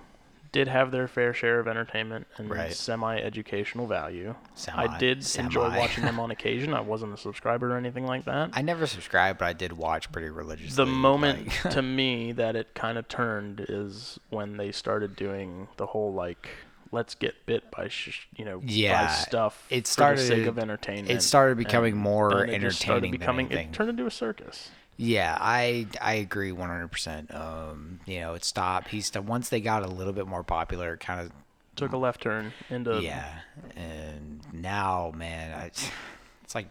did have their fair share of entertainment and Right. semi-educational value. Semi- I did enjoy semi. watching them on occasion. I wasn't a subscriber or anything like that. I never subscribed, but I did watch pretty religiously. the moment like- to me that it kind of turned is when they started doing the whole like let's get bit by sh- you know by stuff it for the sake started- of entertainment. it started becoming and more then it started entertaining than becoming it turned into a circus. Yeah, I I agree 100%. Um, you know, it stopped. He's once they got a little bit more popular, it kind of Took a left turn into yeah. And now, man, I, it's like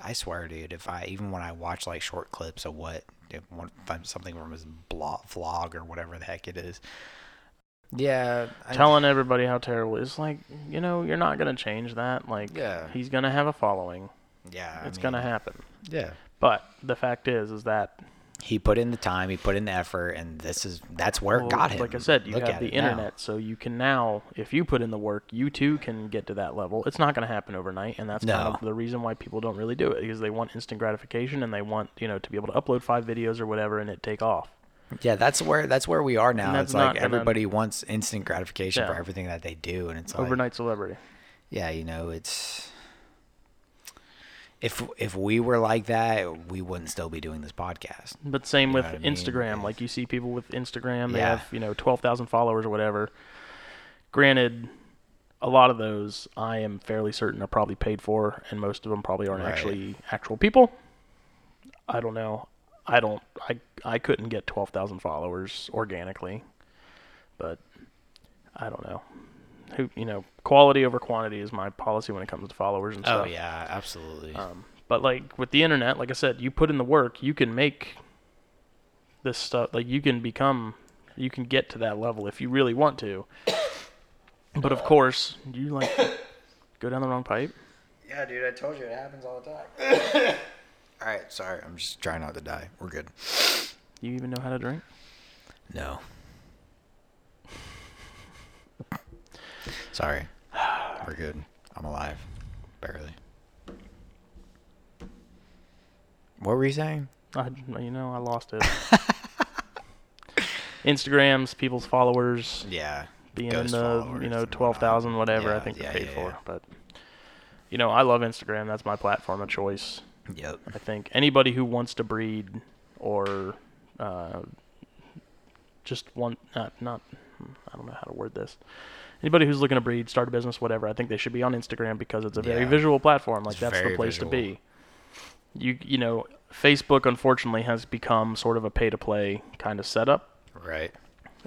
I swear, dude, if I even when I watch like short clips of what if one, something from his blog, vlog or whatever the heck it is. Yeah, I- telling everybody how terrible it is. Like, you know, you're not gonna change that. Like, Yeah. he's gonna have a following. yeah, I It's gonna happen. Yeah. But the fact is, is that He put in the time, he put in the effort, and this is that's where well, it got him. Like I said, you Look have the it now. internet, so you can now, if you put in the work, you too can get to that level. It's not going to happen overnight, and that's kind of the reason why people don't really do it because they want instant gratification and they want you know to be able to upload five videos or whatever and it take off. Yeah, that's where that's where we are now. It's like not gonna- everybody wants instant gratification for everything that they do, and it's like, Overnight celebrity. yeah, you know, it's if if we were like that, we wouldn't still be doing this podcast. But same You with what I mean? Instagram. Like you see people with Instagram, they Yeah. have you know twelve thousand followers or whatever. Granted, a lot of those I am fairly certain are probably paid for, and most of them probably aren't Right. actually actual people. I don't know. I don't. I I couldn't get twelve thousand followers organically, but I don't know. Who you know, quality over quantity is my policy when it comes to followers and stuff. Oh yeah, absolutely. Um, but like with the internet, like I said, you put in the work, you can make this stuff. Like you can become, you can get to that level if you really want to. But of course, you like go down the wrong pipe. yeah, dude, I told you it happens all the time. all right, sorry, I'm just trying not to die. We're good. You even know how to drink? No. Sorry. We're good. I'm alive. Barely. What were you saying? I, you know, I lost it. Instagrams, people's followers Yeah. being in the you know twelve thousand whatnot. whatever. I think yeah, they're paid yeah, for, yeah. but you know, I love Instagram. That's my platform of choice. Yep. I think anybody who wants to breed or uh, just want not not I don't know how to word this. Anybody who's looking to breed, start a business, whatever, I think they should be on Instagram because it's a very Yeah. visual platform. Like It's that's the place to be. You you know, Facebook unfortunately has become sort of a pay to play kind of setup. Right.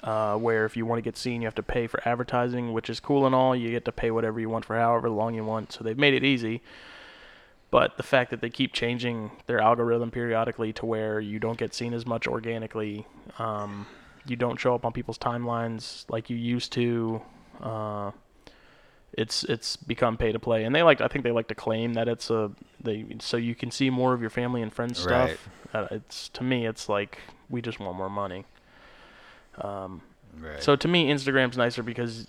Uh, where if you want to get seen, you have to pay for advertising, which is cool and all. You get to pay whatever you want for however long you want. So they've made it easy. But the fact that they keep changing their algorithm periodically to where you don't get seen as much organically, um, you don't show up on people's timelines like you used to. Uh, it's it's become pay to play, and they like I think they like to claim that it's a they so you can see more of your family and friends stuff. Uh, it's to me, it's like we just want more money. Um, Right. so to me, Instagram's nicer because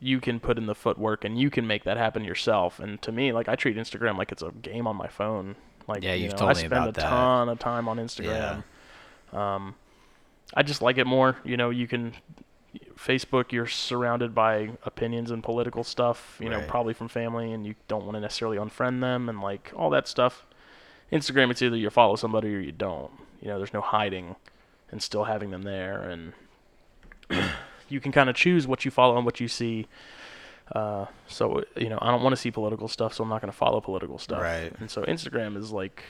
you can put in the footwork and you can make that happen yourself. And to me, like I treat Instagram like it's a game on my phone. Like Yeah, you've you've know, told I me spend about a that. ton of time on Instagram. Um, I just like it more. You know, you can Facebook. You're surrounded by opinions and political stuff. You know, probably from family, and you don't want to necessarily unfriend them and like all that stuff. Instagram, it's either you follow somebody or you don't. You know, there's no hiding and still having them there, and you can kind of choose what you follow and what you see. Uh, so you know, I don't want to see political stuff, so I'm not going to follow political stuff. Right. And so Instagram is like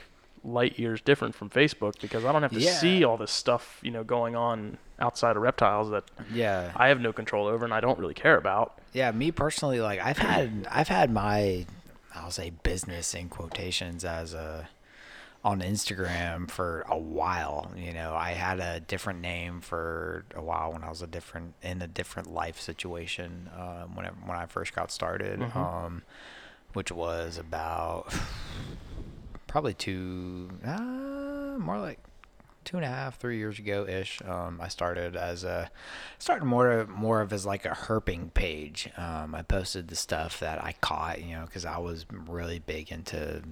light years different from Facebook because I don't have to Yeah. see all this stuff, you know, going on outside of reptiles that yeah. I have no control over and I don't really care about. Yeah, me personally, like I've had I've had my I'll say business in quotations as a on Instagram for a while. You know, I had a different name for a while when I was a different in a different life situation um, when I, when I first got started, Mhm. um, which was about probably two, uh, more like two and a half, three years ago ish. Um, I started as a started more more of as like a herping page. Um, I posted the stuff that I caught, you know, because I was really big into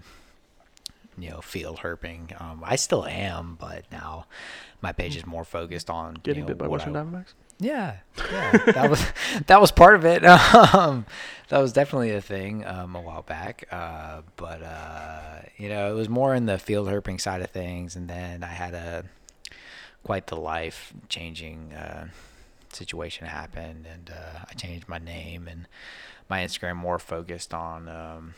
you know field herping. Um, I still am, but now my page is more focused on Getting you know, bit by Western I- Diamondbacks. yeah, yeah, that was that was part of it. Um, that was definitely a thing um, a while back. Uh, but uh, you know, it was more in the field herping side of things, and then I had a quite the life changing uh, situation happened, and uh, I changed my name and my Instagram more focused on um,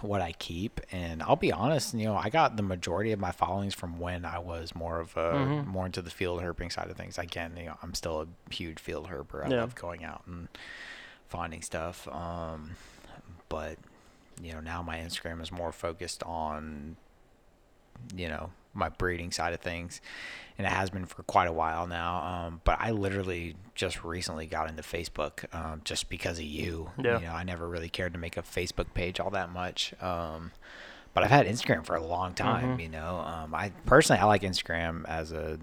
what I keep. And I'll be honest, you know, I got the majority of my followings from when I was more of a Mhm. more into the field herping side of things. Again, you know, I'm still a huge field herper. I Yeah. love going out and finding stuff. Um, but you know, now my Instagram is more focused on you know my breeding side of things and it has been for quite a while now um, but i literally just recently got into facebook um, just because of you Yeah. you know i never really cared to make a facebook page all that much um, but i've had instagram for a long time Mhm. you know um, i personally i like instagram as a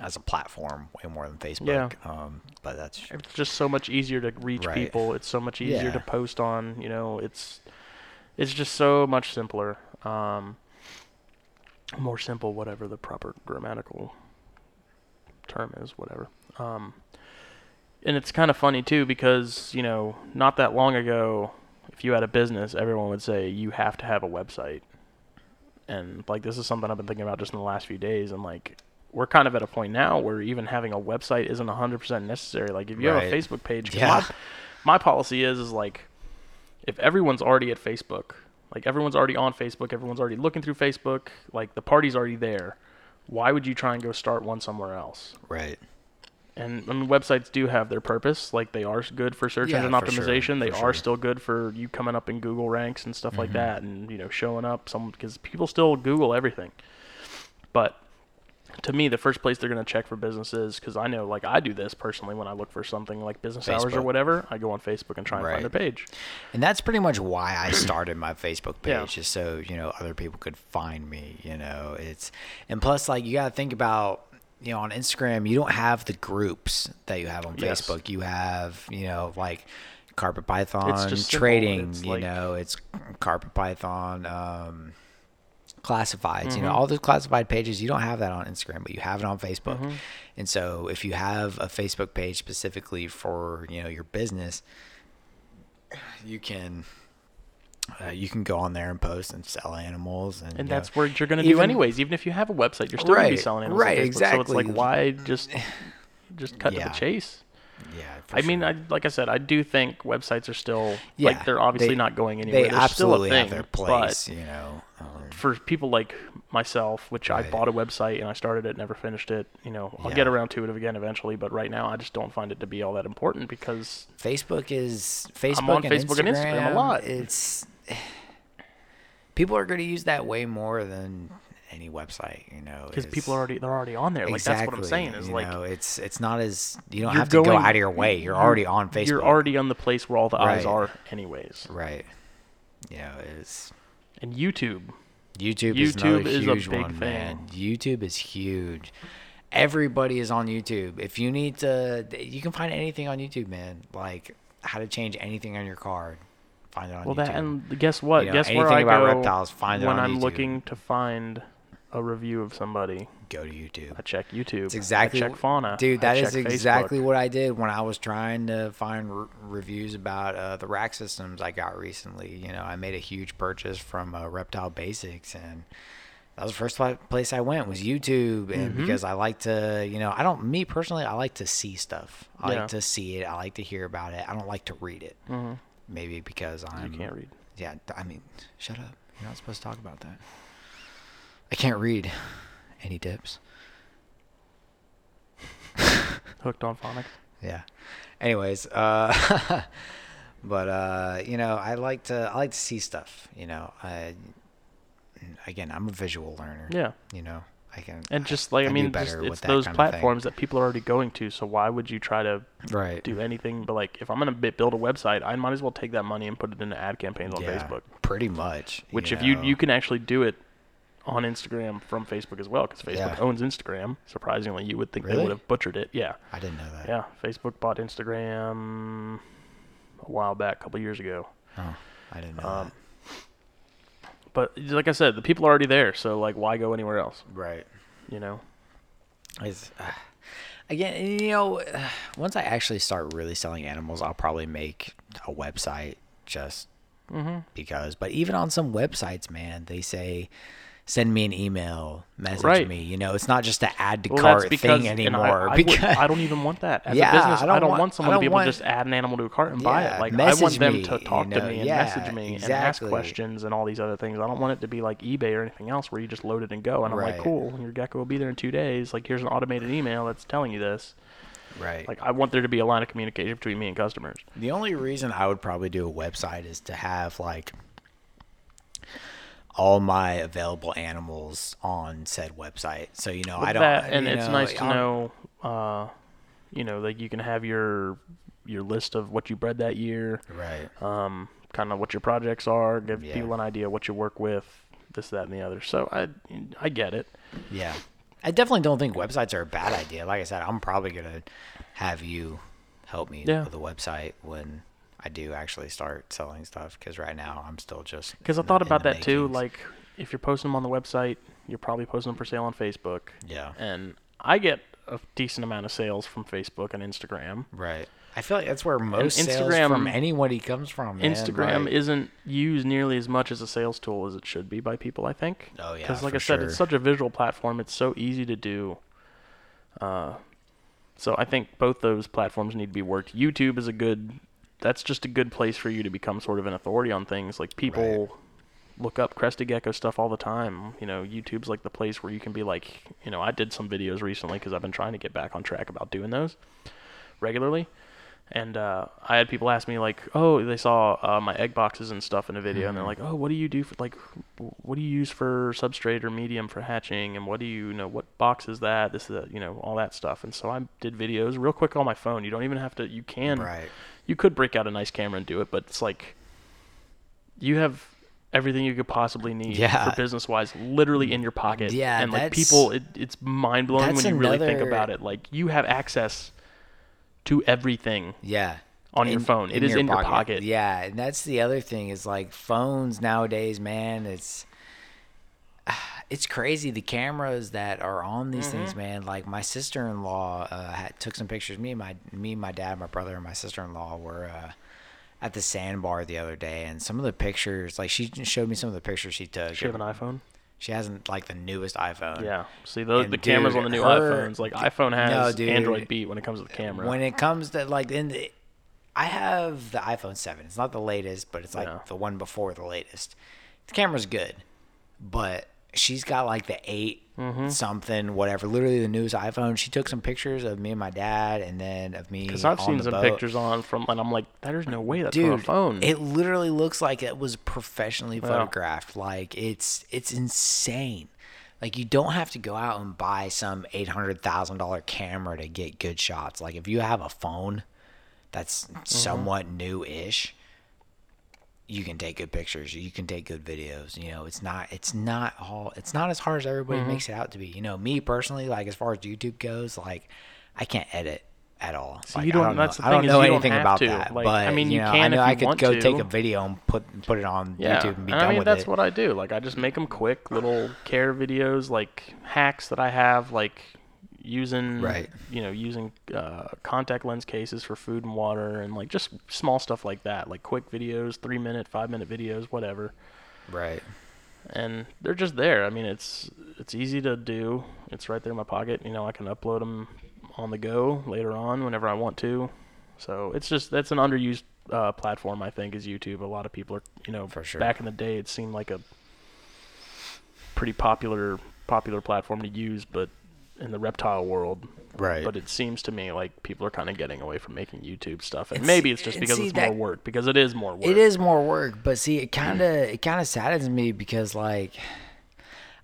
as a platform way more than facebook Yeah. um, but that's It's just so much easier to reach Right. people. It's so much easier to post on. You know, it's it's just so much simpler. Um, more simple, whatever the proper grammatical term is, whatever. Um, and it's kind of funny too because you know, not that long ago, if you had a business, everyone would say you have to have a website. And like this is something I've been thinking about just in the last few days, and like we're kind of at a point now where even having a website isn't 100% necessary. Like if you have a Facebook page, Yeah. my, my policy is is like if everyone's already at Facebook, like everyone's already on Facebook, everyone's already looking through Facebook, like the party's already there. Why would you try and go start one somewhere else? right And I mean, websites do have their purpose. Like they are good for search Yeah, engine for sure, optimization. they are sure. still good for you coming up in Google ranks and stuff like Mhm. that, and you know showing up. Some because people still Google everything. But to me, the first place they're going to check for businesses because I know, like I do this personally when I look for something like business hours or whatever. I go on Facebook and try and find Right. their page. And that's pretty much why I started my Facebook page, Yeah. just so you know other people could find me. You know, it's and plus like you got to think about you know on Instagram you don't have the groups that you have on Yes. Facebook. You have you know like carpet python just trading. You like- know, it's carpet python. Um, classifieds you know Mhm. all those classified pages you don't have that on instagram but you have it on facebook Mhm. and so if you have a facebook page specifically for you know your business you can uh, you can go on there and post and sell animals and, And you know, that's what you're going to do anyways. Even if you have a website, you're still going to be selling animals right, Facebook. So it's like, why just just cut to the chase? Yeah I mean, sure. I, like I said, I do think websites are still Yeah, like they're obviously they- not going anywhere. they They're still a absolutely thing, have their but place you know um, for people like myself, which I bought a website and I started it, never finished it. You know, I'll get around to it again eventually, but right now I just don't find it to be all that important because Facebook is Facebook I'm on and Facebook and Instagram a lot. It's people are going to use that way more than any website, you know. because people are already they're already on there. Like that's what I'm saying is you like know, it's it's not as you don't have to go out of your way. You're already on Facebook. You're already on the place where all the eyes are, anyways. right. You know, it's And YouTube, YouTube, YouTube another is a big one, man. YouTube is huge. Everybody is on YouTube. If you need to, you can find anything on YouTube, man. Like how to change anything on your card, find it on well, YouTube. that and guess what? You know, guess where I about go reptiles, find it when I'm YouTube. looking to find a review of somebody. Go to YouTube. I check YouTube. It's exactly, I check Fauna. dude. That is Facebook. exactly what I did when I was trying to find re- reviews about uh, the rack systems I got recently. You know, I made a huge purchase from uh, Reptile Basics, and that was the first place I went was YouTube. And Mhm. because I like to, you know, I don't me personally, I like to see stuff. I Yeah. like to see it. I like to hear about it. I don't like to read it. Mhm. Maybe because I'm You can't read. Yeah, I mean, shut up. You're not supposed to talk about that. I can't read. Any dips. Hooked on phonics. Yeah. Anyways, uh but uh you know, I like to I like to see stuff, you know. I again, I'm a visual learner. Yeah. You know. I can And just like I, I mean, just, it's those kind of thing. platforms that people are already going to. So why would you try to right. do anything? But like, if I'm gonna build a website, I might as well take that money and put it into ad campaigns on yeah, Facebook. Pretty much. Which, if you you can actually do it on Instagram from Facebook as well, because Facebook Yeah. owns Instagram. Surprisingly, you would think they would have butchered it. Yeah, I didn't know that. yeah. Facebook bought Instagram a while back, a couple years ago. Oh, I didn't know Um, but like I said, the people are already there. So like, why go anywhere else? Right. You know? It's, uh, again, you know, once I actually start really selling animals, I'll probably make a website just Mm-hmm. because. But even on some websites, man, they say send me an email, message Right. me. You know, it's not just a add to Well, cart because thing anymore. I, I, because I don't even want that as Yeah, a business. I I don't don't, want- want, someone to don't be able to just add an animal to a cart and buy it. Like I want them to you talk to me and yeah, message me and ask questions and all these other things. I don't want it to be like eBay or anything else where you just load it and go. And I'm Right. like, cool, your gecko will be there in two days. Like here's an automated email that's telling you this. right. Like I want there to be a line of communication between me and customers. The only reason I would probably do a website is to have like all my available animals on said website. So you know, I don't. that, and it's know, nice to I'm- know, uh, you know, like you can have your your list of what you bred that year, Right. um, kind of what your projects are, give Yeah. people an idea what you work with, this, that, and the other. So I I get it. Yeah. I definitely don't think websites are a bad idea. Like I said, I'm probably gonna have you help me Yeah. with the website when I do actually start selling stuff. Because right now I'm still just Because I in the- thought about that too. Like if you're posting them on the website, you're probably posting them for sale on Facebook, yeah, and I get a decent amount of sales from Facebook and Instagram. right. I feel like that's where most sales Instagram- from anybody comes from. man. Instagram Like- isn't used nearly as much as a sales tool as it should be by people. I think. Oh yeah, Because, like I said, sure. it's such a visual platform. It's so easy to do. Uh, so I think both those platforms need to be worked. YouTube is a good. That's just a good place for you to become sort of an authority on things. Like people look up crested gecko stuff all the time. You know, YouTube's like the place where you can be like, you know, I did some videos recently because I've been trying to get back on track about doing those regularly. And uh, I had people ask me like, "Oh, they saw uh, my egg boxes and stuff in a video, and they're like, "Oh, what do you do for like, what do you use for substrate or medium for hatching, and what do you, you know, what box is that? This is that, you know, all that stuff." And so I did videos real quick on my phone. You don't even have to. You can. right. You could break out a nice camera and do it, but it's like, you have everything you could possibly need Yeah. for business wise, literally in your pocket. Yeah, and like people, it, it's mind blowing when you really think about it. Like you have access to everything Yeah. on your in- phone. It is in your pocket. Yeah, and that's the other thing is like phones nowadays, man. It's it's crazy the cameras that are on these things, Mm-hmm. man. Like my sister-in-law uh, had, took some pictures. Me and my me, and my dad, my brother, and my sister-in-law were uh, at the sandbar the other day, and some of the pictures, like she showed me some of the pictures she took. She have an iPhone? She hasn't like the newest iPhone. Yeah. See, those, And the cameras dude, on the new her- iPhones, like iPhone has No, dude. Android Beat when it comes to the camera. When it comes to like in the, I have the iPhone seven. It's not the latest, but it's like Yeah. the one before the latest. The camera's good, but she's got like the 8 Mm-hmm. something whatever. Literally the newest iPhone. She took some pictures of me and my dad, and then of me. Because I've seen some boat. pictures on from, and I'm like, there's no way that's from a Dude, phone. it literally looks like it was professionally Yeah. photographed. Like it's it's insane. Like you don't have to go out and buy some eight hundred thousand dollar camera to get good shots. Like if you have a phone that's Mm-hmm. somewhat new-ish, you can take good pictures. You can take good videos. You know, it's not it's not all it's not as hard as everybody Mm-hmm. makes it out to be. You know, me personally, like as far as YouTube goes, like I can't edit at all. See, like, you don't- I don't that's know, the I don't know you don't anything about to. that. Like, but I mean, you know, can I if know I could go to. take a video and put put it on yeah. YouTube and be and done I mean, with that's it. what I do. Like, I just make them quick, little care videos, like hacks that I have, like using, Right. you know, using uh, contact lens cases for food and water, and like just small stuff like that, like quick videos, three minute, five minute videos, whatever. right. and they're just there. I mean, it's it's easy to do. It's right there in my pocket. You know, I can upload them on the go later on whenever I want to. So it's just that's an underused uh, platform. I think is YouTube. A lot of people are you know For sure. back in the day it seemed like a pretty popular popular platform to use, but in the reptile world. Right. But it seems to me like people are kind of getting away from making YouTube stuff, and And maybe it's just because see it's that- more work. Because it is more work. It is more work, but see, it kind of mm. it kind of saddens me because like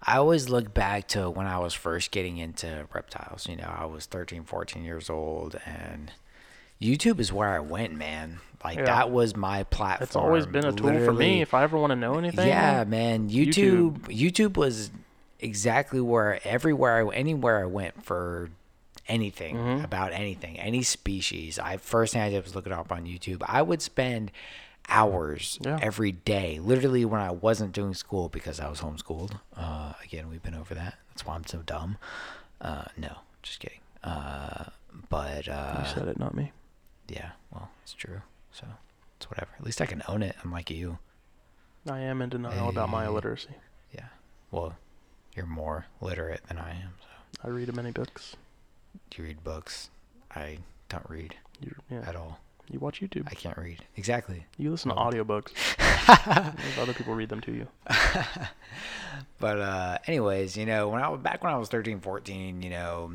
I always look back to when I was first getting into reptiles. You know, I was 13, 14 years old, and YouTube is where I went, man. Like Yeah. that was my platform. It's always been a tool for me if I ever want to know anything. Yeah, man. YouTube, YouTube. YouTube was exactly where everywhere I anywhere I went for anything Mm-hmm. about anything, any species. I first thing I did was look it up on YouTube. I would spend hours Yeah. every day, literally when I wasn't doing school because I was homeschooled. Uh, again, we've been over that. That's why I'm so dumb. Uh, no, just kidding. Uh, but uh, You said it, not me. yeah, well, it's true. So it's whatever. At least I can own it, unlike you. I am in denial about my illiteracy. Yeah. Well, You're more literate than I am. So. I read many books. Do you read books? I don't read yeah. at all. You watch YouTube. I can't read. Exactly. You listen to audiobooks. Have other people read them to you. but uh anyways, you know, when I was back when I was 13, 14, you know,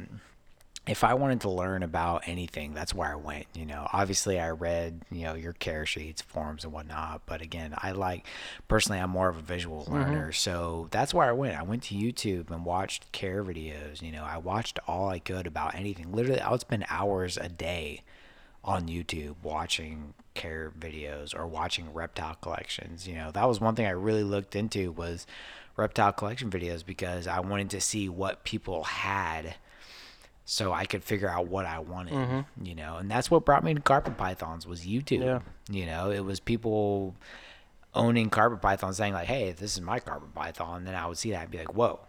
if I wanted to learn about anything, that's where I went. You know, obviously I read, you know, your care sheets, forms and whatnot. But again, I like personally, I'm more of a visual mm-hmm. learner, so that's where I went. I went to YouTube and watched care videos. You know, I watched all I could about anything. Literally, I would spend hours a day on YouTube watching care videos or watching reptile collections. You know, that was one thing I really looked into was reptile collection videos because I wanted to see what people had so I could figure out what I wanted, mm-hmm. you know. And that's what brought me to carpet pythons was YouTube. Yeah. You know, it was people owning carpet pythons saying like, "Hey, this is my carpet python." And then I would see that and be like, "Whoa.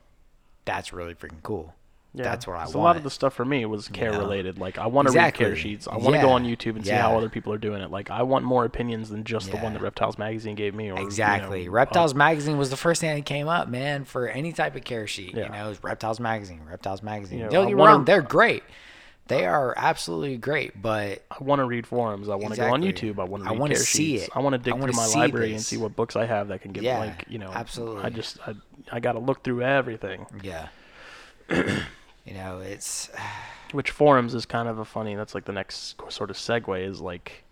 That's really freaking cool." Yeah. That's what I want. A lot of the stuff for me was care know? related. Like I want to read care sheets. I want to go on YouTube and see how other people are doing it. Like I want more opinions than just the one that Reptiles Magazine gave me. Or you know, Exactly. uh, Reptiles Magazine was the first thing that came up, man, for any type of care sheet. Yeah. You know, it was Reptiles Magazine, Reptiles Magazine. You know, Don't get me wrong, they're great. They are absolutely great, but I want to read forums. I want to go on YouTube. I want to I read wanna see sheets. it. I want to dig through my library and see what books I have that can give Yeah, like you know. absolutely. I just I I got to look through everything. yeah. you know, it's Which forums is kind of a funny. That's like the next sort of segue is like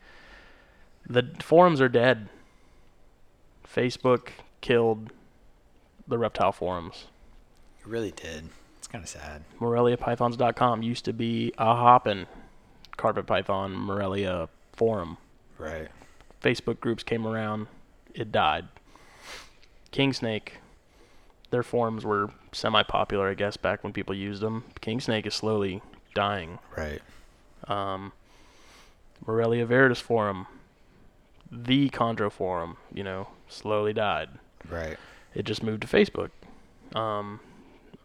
the forums are dead. Facebook killed the reptile forums. it really did. It's kind of sad. MoreliaPythons.com used to be a hoppin' carpet python Morelia forum. Right. Facebook groups came around, it died. King Snake, their forums were semi-popular, I guess, back when people used them. King Snake is slowly dying. Right. Um, Morelia Veritas forum, the Chondro forum, you know, slowly died. Right. It just moved to Facebook. Um,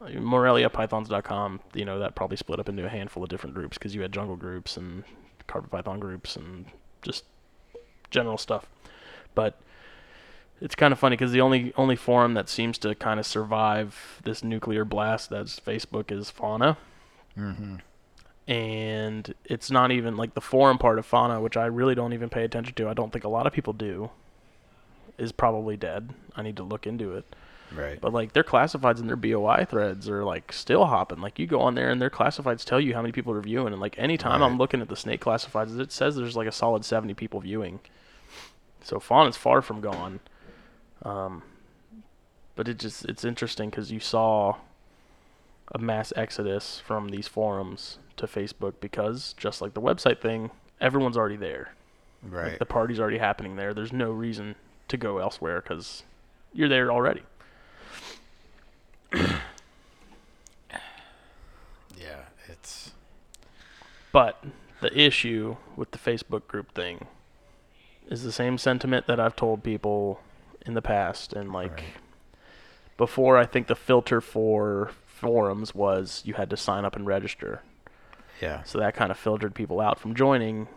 MoreliaPythons.com, you know, that probably split up into a handful of different groups because you had jungle groups and carpet python groups and just general stuff. But it's kind of funny because the only only forum that seems to kind of survive this nuclear blast that's Facebook is Fauna, Mm-hmm. and it's not even like the forum part of Fauna, which I really don't even pay attention to. I don't think a lot of people do. Is probably dead. I need to look into it. Right. But like their classifieds and their BOI threads are like still hopping. Like you go on there and their classifieds tell you how many people are viewing. And like anytime I'm looking at the snake classifieds, it says there's like a solid 70 people viewing. So Fauna is far from gone. Um, but it just it's interesting because you saw a mass exodus from these forums to Facebook because just like the website thing, everyone's already there. Like, right. the party's already happening there. There's no reason to go elsewhere because you're there already. yeah. It's But the issue with the Facebook group thing is the same sentiment that I've told people in the past and like Right. before I think the filter for forums was you had to sign up and register. yeah. So that kind of filtered people out from joining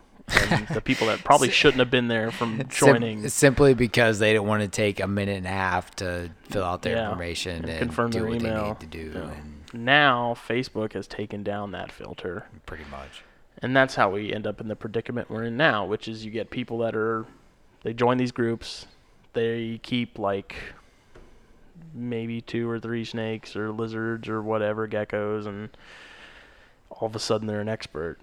and the people that probably shouldn't have been there from Sim- joining simply because they didn't want to take a minute and a half to fill out their Yeah, information and and, confirm do their what email. they need to do, Yeah. and now Facebook has taken down that filter pretty much. And that's how we end up in the predicament we're in now, which is you get people that are they join these groups, they keep like maybe two or three snakes or lizards or whatever, geckos and all of a sudden they're an expert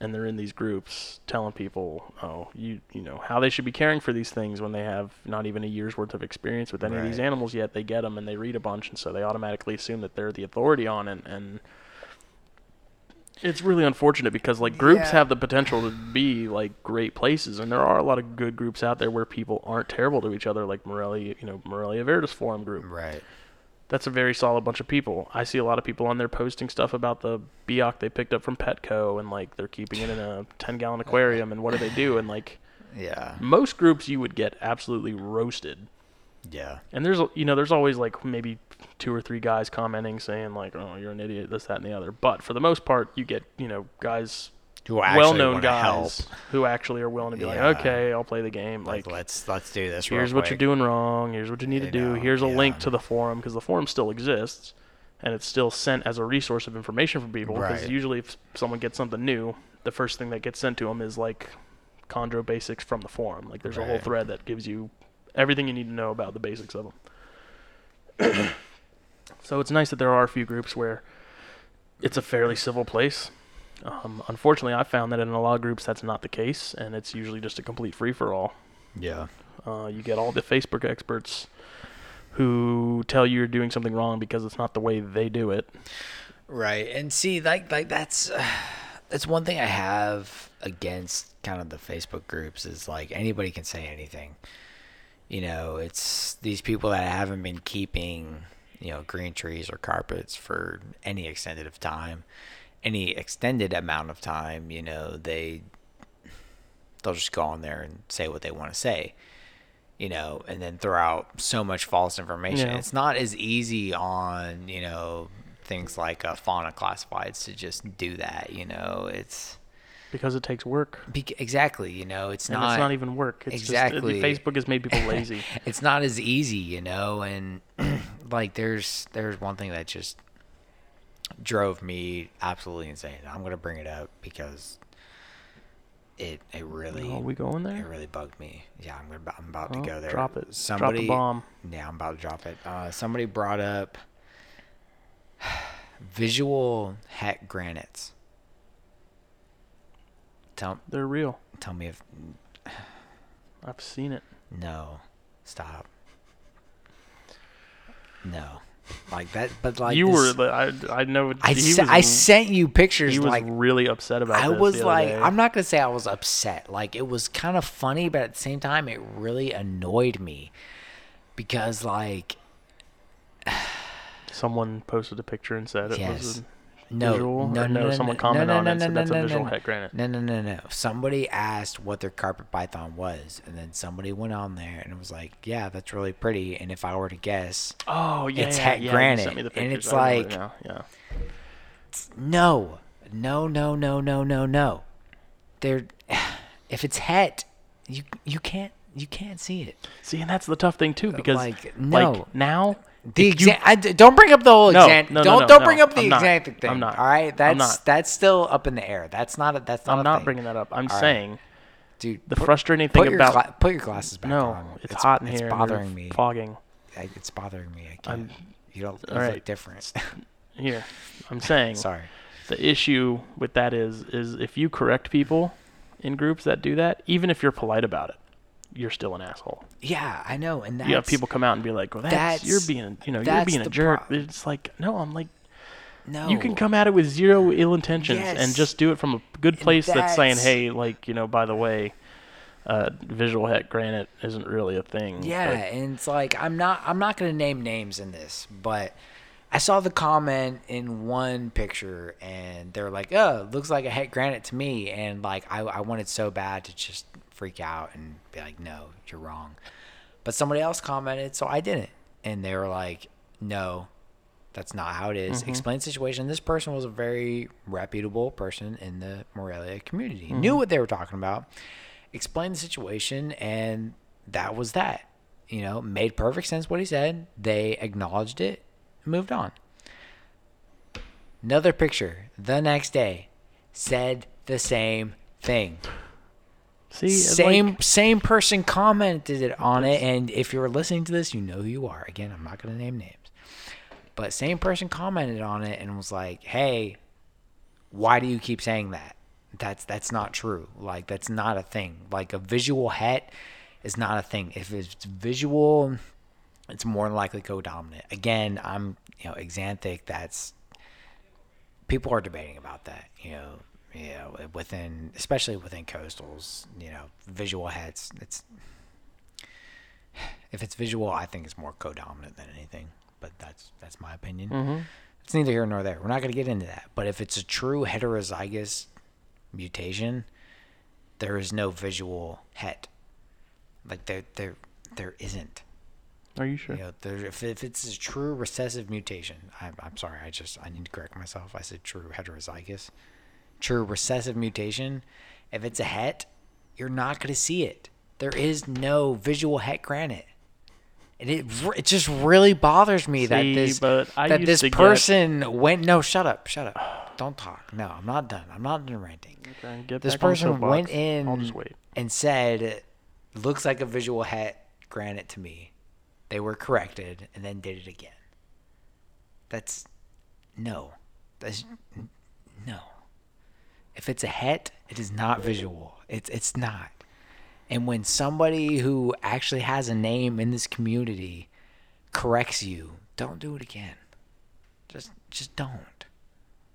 and they're in these groups telling people, oh, you you know, how they should be caring for these things when they have not even a year's worth of experience with any of these animals yet. They get them and they read a bunch and so they automatically assume that they're the authority on it and it's really unfortunate because like groups Yeah. have the potential to be like great places and there are a lot of good groups out there where people aren't terrible to each other like Morelia, you know, Morelia Veritas forum group. Right. That's a very solid bunch of people. I see a lot of people on there posting stuff about the Biak they picked up from Petco and like they're keeping it in a 10 gallon aquarium and what do they do and like Yeah. most groups you would get absolutely roasted. Yeah. And there's you know there's always like maybe two or three guys commenting saying like oh you're an idiot this that and the other. But for the most part you get you know guys Who well-known wanna help. guys who actually are willing to be Yeah. like, okay, I'll play the game. Like, Like, let's let's do this. here's what you're doing wrong. Here's what you need to do. know, Here's a link to the forum because the forum still exists, and it's still sent as a resource of information for people. Because Right. usually, if someone gets something new, the first thing that gets sent to them is like Chondro basics from the forum. Like, there's a whole thread that gives you everything you need to know about the basics of them. so it's nice that there are a few groups where it's a fairly civil place. Um, unfortunately, I found that in a lot of groups that's not the case, and it's usually just a complete free for all. Yeah. Uh, you get all the Facebook experts who tell you you're doing something wrong because it's not the way they do it. Right. And see, like like that's uh, that's one thing I have against kind of the Facebook groups is like anybody can say anything. You know, it's these people that haven't been keeping, you know, green trees or carpets for any extended of time, any extended amount of time, you know, they they'll just go on there and say what they want to say. You know, and then throw out so much false information. Yeah. It's not as easy on, you know, things like uh, fauna classifieds to just do that. You know, it's Because it takes work. bec- exactly. You know, it's And not. it's not even work. It's Exactly. Just, Facebook has made people lazy. it's not as easy, you know, and like there's there's one thing that just drove me absolutely insane. I'm gonna bring it up because it it really Are we going there? it really bugged me. Yeah, I'm gonna I'm about Oh, to go there. Drop it. Somebody drop the bomb. Yeah, I'm about to drop it. Uh, somebody brought up visual het granites. Tell They're real. tell me if I've seen it. no, stop. No, like that. But like you this- were. I. I know. I, he se- was, I sent you pictures. He was like really upset about. I this was the other like, day. I'm not gonna say I was upset. Like it was kind of funny, but at the same time, it really annoyed me because like Someone posted a picture and said it Yes. was no, visual. no, no, no, no, someone no, commented no, on no, it and no, said no, a no, visual no. het granite. No, no, no, no. Somebody asked what their carpet python was, and then somebody went on there and was like, "Yeah, that's really pretty." And if I were to guess, Oh yeah, It's yeah, het yeah, granite, sent me the and pictures. it's I remember like- now, yeah. no, no, no, no, no, no, no. There, if it's het, you you can't you can't see it. See, and that's the tough thing too, uh, because like, no. now The if you- exa- don't bring up the whole No, exam. no, no, don't no, don't bring up the axanthic thing. I'm not. All right, that's that's still up in the air. That's not a that's not I'm a not thing. bringing that up. I'm All right. saying dude. the put, frustrating put thing about gla- put your glasses back no, on. it's, hot in it's here. you're bothering me. Fogging. I- It's bothering me. I can't. I'm- you don't all right. different. Here, I'm saying Sorry. the issue with that is is if you correct people in groups that do that, even if you're polite about it, you're still an asshole. Yeah, I know, and that's you have people come out and be like, "Well, that's, that's- you're being, you know, you're being a jerk." pro- it's like, no, I'm like, no. you can come at it with zero ill intentions and just do it from a good place that's, saying, "Hey, like, you know, by the way, uh, visual het granite isn't really a thing." Yeah, but and it's like I'm not I'm not gonna name names in this, but I saw the comment in one picture and they're like, "Oh, looks like a het granite to me," and like I I wanted so bad to just freak out and be like, "No, you're wrong," but somebody else commented, so I didn't, and they were like, "No." That's not how it is. Mm-hmm. Explain the situation. This person was a very reputable person in the Morelia community. Mm-hmm. Knew what they were talking about. Explained the situation, and that was that. You know, made perfect sense what he said. They acknowledged it, moved on. Another picture the next day said the same thing. See, Same like- same person commented on it, and if you're listening to this, you know who you are. Again, I'm not going to name names, but same person commented on it and was like, "Hey, why do you keep saying that? That's that's not true. Like that's not a thing. Like a visual het is not a thing. If it's visual, it's more than likely co-dominant. Again, I'm you know axanthic. That's people are debating about that. You know, know within especially within coastals. You know, visual hets. It's if it's visual, I think it's more co-dominant than anything. But that's that's my opinion. Mhm. It's neither here nor there. We're not going to get into that. But if it's a true heterozygous mutation, there is no visual het. Like there, there, there isn't. Are you sure? You know, there, if, if it's a true recessive mutation, I'm, I'm sorry. I just I need to correct myself. I said true heterozygous. True recessive mutation, if it's a het, you're not going to see it. There is no visual het granite. And it it just really bothers me that this that this to get- person went no shut up shut up. Don't talk. No I'm not done. I'm not done ranting. Okay, this back on the person went in I'll just wait. and said looks like a visual het granite to me. They were corrected and then did it again. That's no. That's no if it's a het it is not visual it's it's not and when somebody who actually has a name in this community corrects you don't do it again just just don't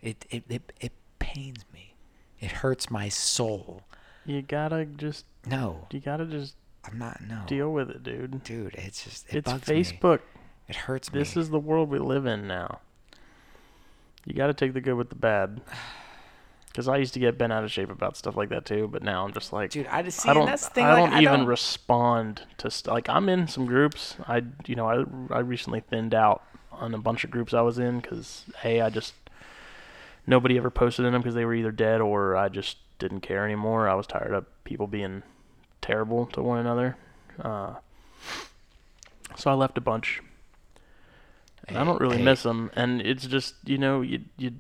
it it it, it pains me it hurts my soul You gotta just, no you gotta just i'm not no deal with it, dude. dude it's just it It's bugs me. Facebook. it hurts This me is the world we live in now. You got to take the good with the bad. Because I used to get bent out of shape about stuff like that too, but now I'm just like, dude i just see I don't, that's the thing I like, don't I even don't, respond to st- like I'm in some groups. I, you know, I, I recently thinned out on a bunch of groups I was in because hey, I just nobody ever posted in them because they were either dead or I just didn't care anymore. I was tired of people being terrible to one another. Uh, so I left a bunch. And I don't really Hey, miss them, and it's just you know you you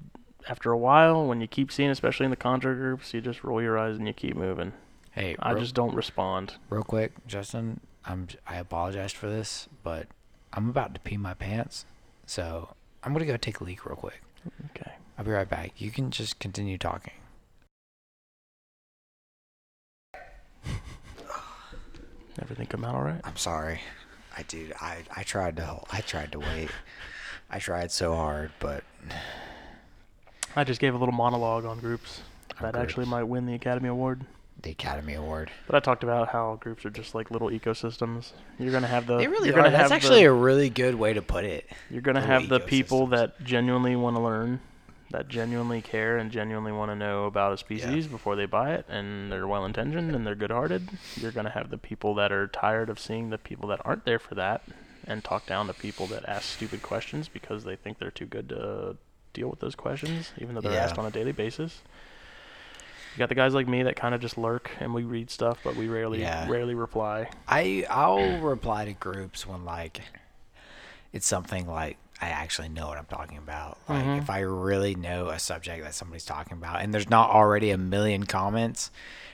after a while when you keep seeing, especially in the contra groups, you just roll your eyes and you keep moving. hey I real, just don't respond. real quick justin i'm i apologize for this but i'm about to pee my pants so i'm gonna go take a leak real quick Okay. i'll be right back you can just continue talking Everything come out all right? I'm sorry. I dude, I I tried to I tried to wait. I tried so hard, but I just gave a little monologue on groups On that actually might win the Academy Award. the Academy Award. But I talked about how groups are just like little ecosystems. You're gonna have the They really are. That's have the- actually a really good way to put it. You're gonna little have the people that genuinely want to learn, that genuinely care and genuinely want to know about a species before they buy it, and they're well intentioned and they're good hearted. You're gonna have the people that are tired of seeing the people that aren't there for that, and talk down to people that ask stupid questions because they think they're too good to deal with those questions, even though they're Yeah. asked on a daily basis. You got the guys like me that kind of just lurk and we read stuff, but we rarely Yeah. rarely reply. I I'll reply to groups when like it's something like I actually know what I'm talking about. Like Mhm. if I really know a subject that somebody's talking about and there's not already a million comments.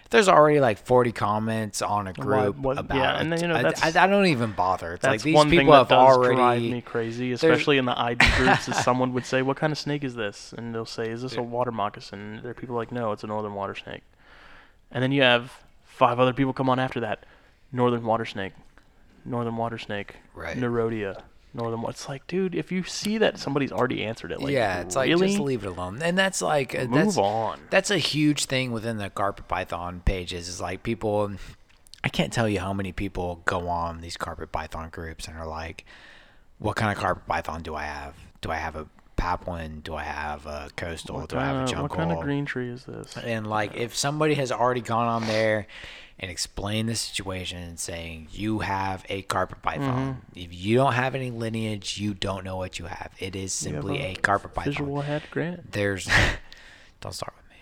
There's already like 40 comments on a group what- about yeah, and then, you know, I- that's- I, I don't even bother. It's like these one people thing that have does already drive me crazy, especially in the ID groups. is someone would say, "What kind of snake is this?" And they'll say, "Is this a water moccasin?" There are people like, "No, it's a northern water snake." And then you have five other people come on after that: northern water snake, northern water snake, Right. Nerodia, northern. It's like, dude, if you see that somebody's already answered it, like, yeah, it's like really just leave it alone. And that's like uh, move that's on. that's a huge thing within the carpet python pages is like people i can't tell you how many people go on these carpet python groups and are like what kind of carpet python do i have do i have a papuan do i have a coastal What do i have a jungle what kind of green tree is this? and like if somebody has already gone on there and explain the situation saying you have a carpet python. Mm-hmm. if you don't have any lineage you don't know what you have. It is simply a, carpet python. Visual het granite. there's don't start with me.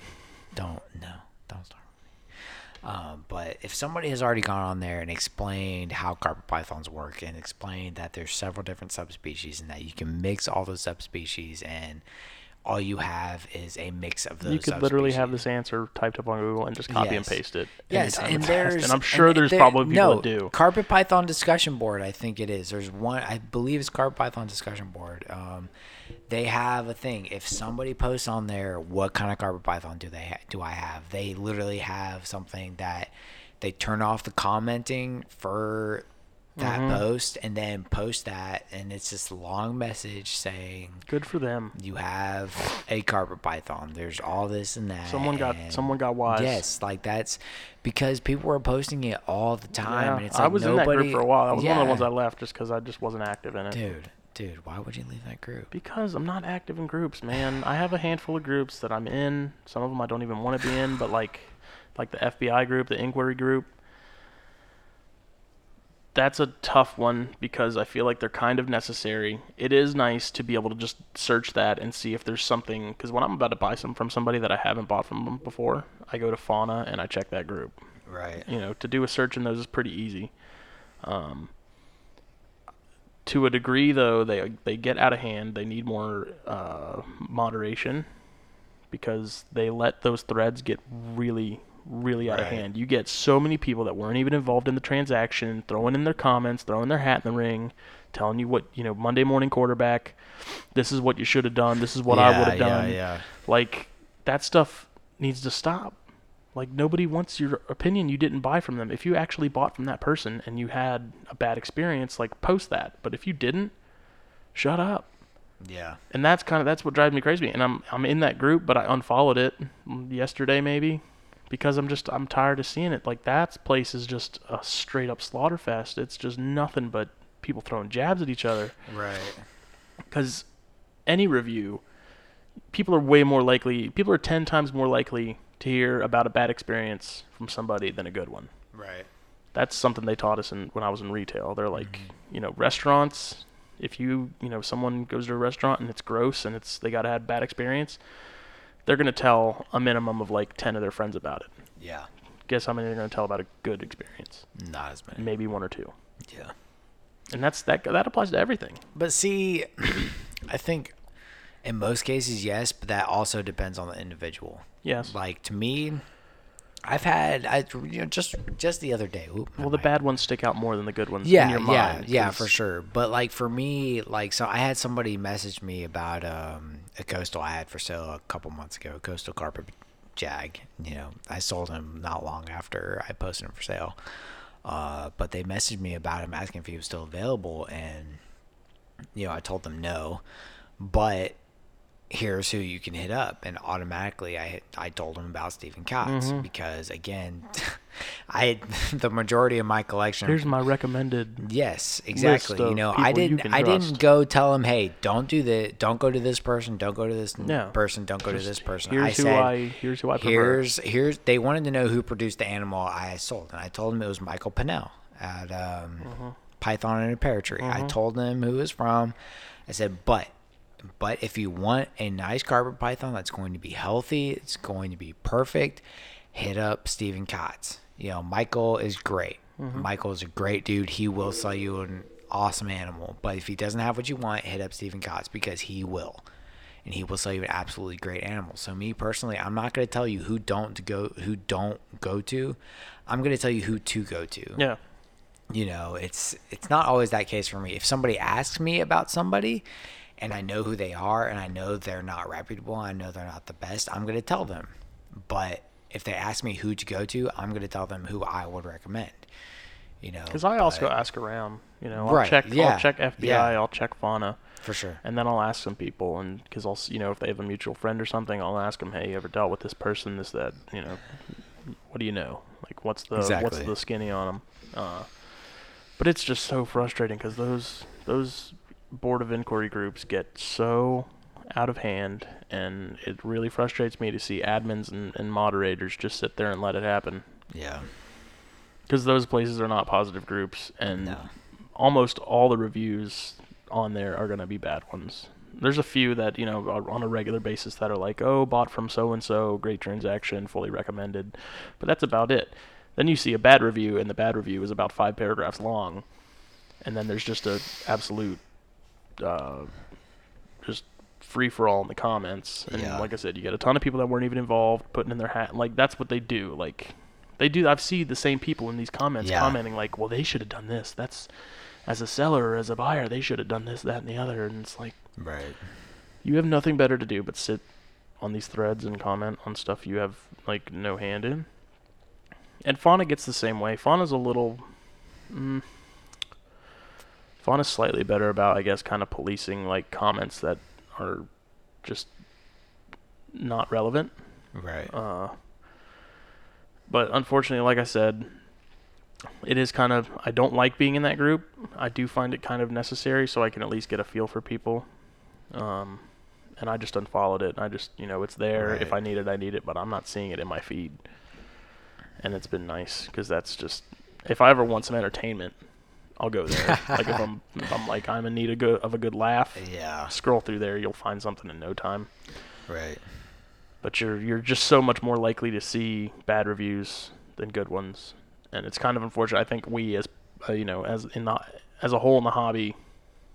Don't no don't start with me. Um, but if somebody has already gone on there and explained how carpet pythons work and explained that there's several different subspecies and that you can mix all those subspecies and all you have is a mix of those You could literally have this answer typed up on Google and just copy and paste it. Yes, and there's and I'm sure and there's there- probably people no, that do. Carpet Python discussion board. I think it is. There's one. I believe it's Carpet Python discussion board. Um, they have a thing. If somebody posts on there, what kind of Carpet Python do they ha- do I have? They literally have something that they turn off the commenting for that Mhm. post and then post that, and it's this long message saying Good for them. you have a carpet python. There's all this and that. Someone got someone got wise. Yes, like that's because people were posting it all the time, Yeah, and it's like I was nobody, in that group for a while. That was one of the ones I left just because I just wasn't active in it. Dude, dude, why would you leave that group? Because I'm not active in groups, man. I have a handful of groups that I'm in. Some of them I don't even want to be in, but like, like the FBI group, the inquiry group. That's a tough one because I feel like they're kind of necessary. It is nice to be able to just search that and see if there's something. Because when I'm about to buy some from somebody that I haven't bought from them before, I go to Fauna and I check that group. Right. You know, to do a search in those is pretty easy. Um, to a degree, though, they they get out of hand. They need more uh, moderation because they let those threads get really, really out of hand. You get so many people that weren't even involved in the transaction throwing in their comments, throwing their hat in the ring, telling you what you know. Monday morning quarterback. This is what you should have done. This is what I would have done. Yeah, yeah. Like that stuff needs to stop. Like nobody wants your opinion you didn't buy from them. If you actually bought from that person and you had a bad experience, like post that. But if you didn't, shut up. Yeah. And that's kind of that's what drives me crazy. And I'm I'm in that group, but I unfollowed it yesterday maybe because I'm just I'm tired of seeing it. Like that place is just a straight up slaughter fest. It's just nothing but people throwing jabs at each other Right. because any review, people are way more likely, people are 10 times more likely to hear about a bad experience from somebody than a good one. Right. That's something they taught us in, when I was in retail. They're like, mm-hmm. you know, restaurants, if you, you know, someone goes to a restaurant and it's gross and it's, they got to have bad experience, they're going to tell a minimum of like 10 of their friends about it. Yeah. Guess how many they're going to tell about a good experience? Not as many. Maybe one or two. Yeah. And that's that that applies to everything. But see, I think in most cases, yes, but that also depends on the individual. Yes. Like to me, I've had I you know just just the other day. Oop, Well, the bad ones stick out more than the good ones yeah, in your yeah, mind. yeah, for sure. But like for me, like so, I had somebody message me about um, a coastal I had for sale a couple months ago, a coastal carpet jag. You know, I sold him not long after I posted him for sale. Uh, but they messaged me about him, asking if he was still available, and you know, I told them no, but here's who you can hit up and automatically i i told him about stephen Kotz Mm-hmm. because again i the majority of my collection Here's my recommended. Yes, exactly. You know, I didn't I didn't go tell him, "Hey, don't do this. Don't go to this person. Don't go to this No. person. Don't go to this person." Here's I who I. Here's who I prefer. "Here's here's." They wanted to know who produced the animal I sold, and I told them it was Michael Pinnell at um, Mm-hmm. Python and a Pear Tree. I told them who it was from. I said, "But." But if you want a nice carpet python that's going to be healthy, it's going to be perfect, hit up Steven Kotz. You know, Michael is great. Mm-hmm. Michael is a great dude. He will sell you an awesome animal. But if he doesn't have what you want, hit up Steven Kotz because he will. And he will sell you an absolutely great animal. So me personally, I'm not going to tell you who don't go who don't go to. I'm going to tell you who to go to Yeah. you know it's it's not always that case for me if somebody asks me about somebody and i know who they are and i know they're not reputable i know they're not the best i'm going to tell them but if they ask me who to go to i'm going to tell them who i would recommend you know Because I also but- ask around. You know, I'll Right, check. yeah, I'll check FBI. yeah. I'll check Fauna, for sure and then I'll ask some people, and because I'll, you know, if they have a mutual friend or something, I'll ask them, hey, you ever dealt with this person? This that, you know, what do you know? Like, what's the what's the skinny on them? Uh, but it's just so frustrating because those those board of inquiry groups get so out of hand, and it really frustrates me to see admins and, and moderators just sit there and let it happen. yeah Because those places are not positive groups, and no almost all the reviews on there are going to be bad ones. There's a few that, you know, are on a regular basis that are like, oh, bought from so and so, great transaction, fully recommended. But that's about it. Then you see a bad review, and the bad review is about five paragraphs long. And then there's just a absolute, uh, just free for all in the comments. And Yeah. like I said, you get a ton of people that weren't even involved putting in their hat. Like, that's what they do. Like, they do. I've seen the same people in these comments Yeah. commenting, like, well, they should have done this. That's, as a seller or as a buyer, they should have done this, that, and the other. And it's like, right you have nothing better to do but sit on these threads and comment on stuff you have like no hand in. And Fauna gets the same way. Fauna's a little. Mm, Fauna's slightly better about, I guess, kind of policing like comments that are just not relevant. right Uh, but unfortunately, like I said, it is kind of. I don't like being in that group. I do find it kind of necessary so I can at least get a feel for people. Um, and I just unfollowed it. I just, you know, it's there. If I need it, I need it, but I'm not seeing it in my feed. And it's been nice because that's just. If I ever want some entertainment, I'll go there. like if I'm if I'm like I'm in need of, go- of a good laugh, Yeah. scroll through there, you'll find something in no time. Right. But you're you're just so much more likely to see bad reviews than good ones, and it's kind of unfortunate. I think we as uh, you know as in the as a whole in the hobby,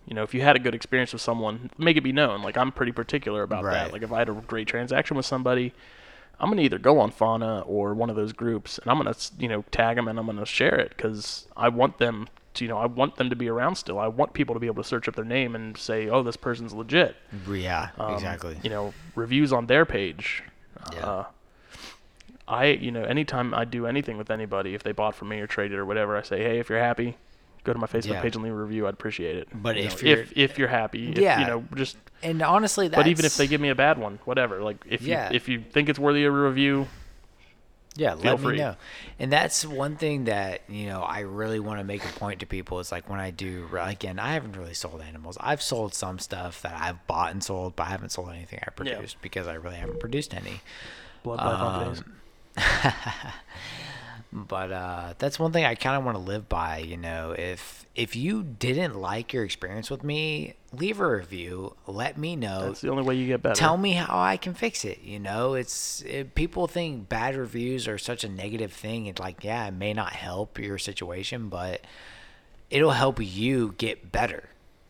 you know, if you had a good experience with someone, make it be known. Like I'm pretty particular about Right. that. Like if I had a great transaction with somebody, I'm gonna either go on Fauna or one of those groups, and I'm gonna you know tag them and I'm gonna share it because I want them to you know I want them to be around still. I want people to be able to search up their name and say, oh, this person's legit. Yeah. Um, exactly. You know, reviews on their page. Yeah. Uh, I, you know, anytime I do anything with anybody, if they bought from me or traded or whatever, I say, hey, if you're happy, go to my Facebook Yeah. page and leave a review. I'd appreciate it. But You if know, you're- if if you're happy, if, Yeah. you know, just. And honestly, that's But even if they give me a bad one, whatever. Like if Yeah. you if you think it's worthy of a review, Yeah, Feel let free. me know. And that's one thing that, you know, I really want to make a point to people is like when I do, again, I haven't really sold animals. I've sold some stuff that I've bought and sold, but I haven't sold anything I Yeah. produced because I really haven't produced any. blood bath on Um, face. But uh, that's one thing I kind of want to live by. You know, if if you didn't like your experience with me, leave a review. Let me know. That's the only way you get better. Tell me how I can fix it. You know, it's it, people think bad reviews are such a negative thing. It's like, yeah, it may not help your situation, but it'll help you get better.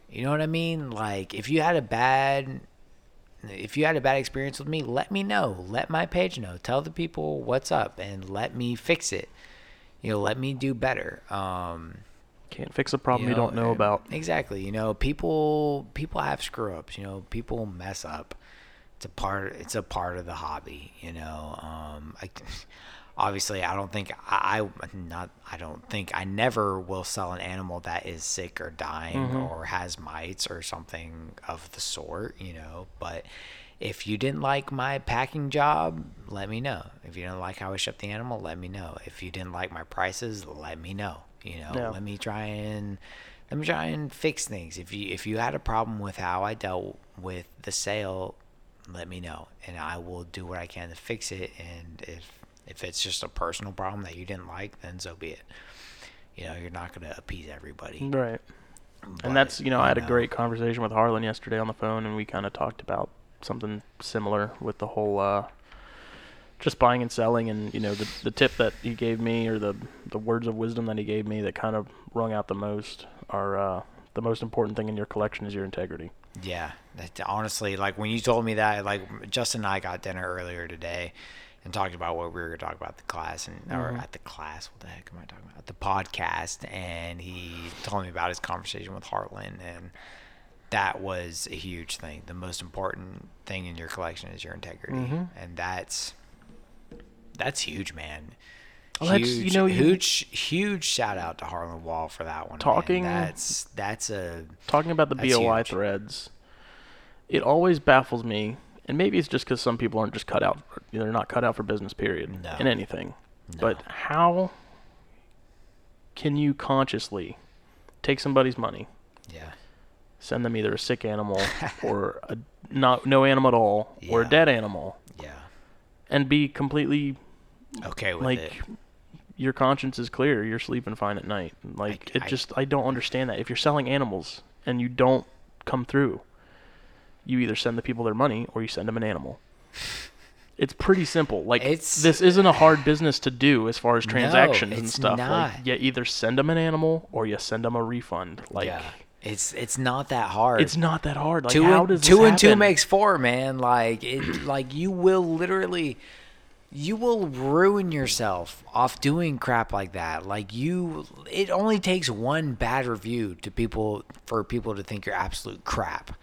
You know what I mean? Like, if you had a bad, if you had a bad experience with me, let me know. Let my page know. Tell the people what's up, and let me fix it. You know, let me do better. Um, Can't fix a problem you, don't know uh, about. Exactly. You know, people people have screw ups. You know, people mess up. It's a part. It's a part of the hobby. You know, um, I, obviously, I don't think I, I not. I don't think I never will sell an animal that is sick or dying mm-hmm. or has mites or something of the sort. You know, but. If you didn't like my packing job, let me know. If you didn't like how I shipped the animal, let me know. If you didn't like my prices, let me know. You know, Yeah. let me try and let me try and fix things. If you if you had a problem with how I dealt with the sale, let me know, and I will do what I can to fix it. And if if it's just a personal problem that you didn't like, then so be it. You know, you're not gonna appease everybody. Right. but, And that's, you know, I had a great conversation with Harlan yesterday on the phone, and we kind of talked about something similar with the whole uh, just buying and selling. And, you know, the, the tip that he gave me, or the, the words of wisdom that he gave me that kind of rung out the most are uh, the most important thing in your collection is your integrity. Yeah, that, honestly, like when you told me that, like Justin and I got dinner earlier today and talked about what we were going to talk about the class and or at the class. What the heck am I talking about? The podcast, and he told me about his conversation with Harlan, and that was a huge thing. The most important thing in your collection is your integrity, Mhm. and that's that's huge, man. Well, that's- you huge, know, you- huge, huge shout out to Harlan Wall for that one. man. Talking- that's that's a Talking about the BOI huge. threads, it always baffles me, and maybe it's just because some people aren't just cut out, they're not cut out for business, period, No. in anything. No. But how can you consciously take somebody's money, yeah. send them either a sick animal or a not no animal at all, or a dead animal, Yeah. and be completely Okay with like it. your conscience is clear, you're sleeping fine at night. Like I- it I- just I don't understand that. If you're selling animals and you don't come through, you either send the people their money or you send them an animal. It's pretty simple. Like It's- this isn't a hard business to do as far as No, transactions and stuff. not. Like you either send them an animal or you send them a refund. Like yeah. It's it's not that hard. it's not that hard. Like two and, two and two makes four, man. Like it like you will literally you will ruin yourself off doing crap like that. Like you it only takes one bad review to people for people to think you're absolute crap.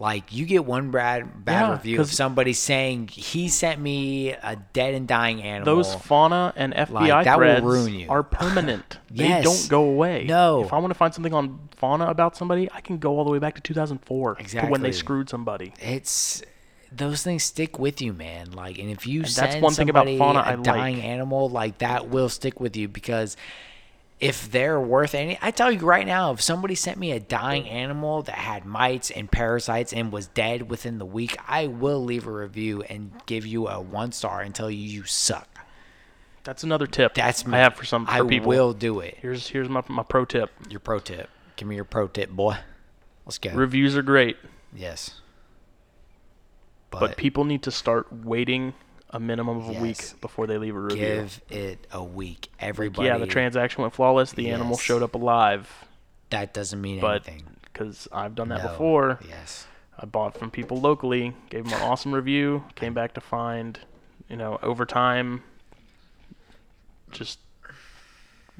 Like you get one bad bad Yeah, review of somebody saying he sent me a dead and dying animal. Those fauna and FBI that will threads ruin you. are permanent. Yes. They don't go away. No. If I want to find something on fauna about somebody, I can go all the way back to 2004 to when they screwed somebody. it's those things stick with you, man. Like, and if you And send that's one thing about fauna a I dying like. animal, like that will stick with you because if they're worth any, I tell you right now, if somebody sent me a dying animal that had mites and parasites and was dead within the week, I will leave a review and give you a one star and tell you you suck. That's another tip. That's I have for some for I people. will do it. Here's here's my my pro tip. Your pro tip. Give me your pro tip, boy. Let's go. Reviews are great, yes. But, but people need to start waiting a minimum of a Yes. week before they leave a review. give it a week. Everybody. yeah, the transaction went flawless. The animal showed up alive. That doesn't mean But anything. because I've done that No. before, Yes. I bought from people locally, gave them an awesome review, came back to find, you know, over time, just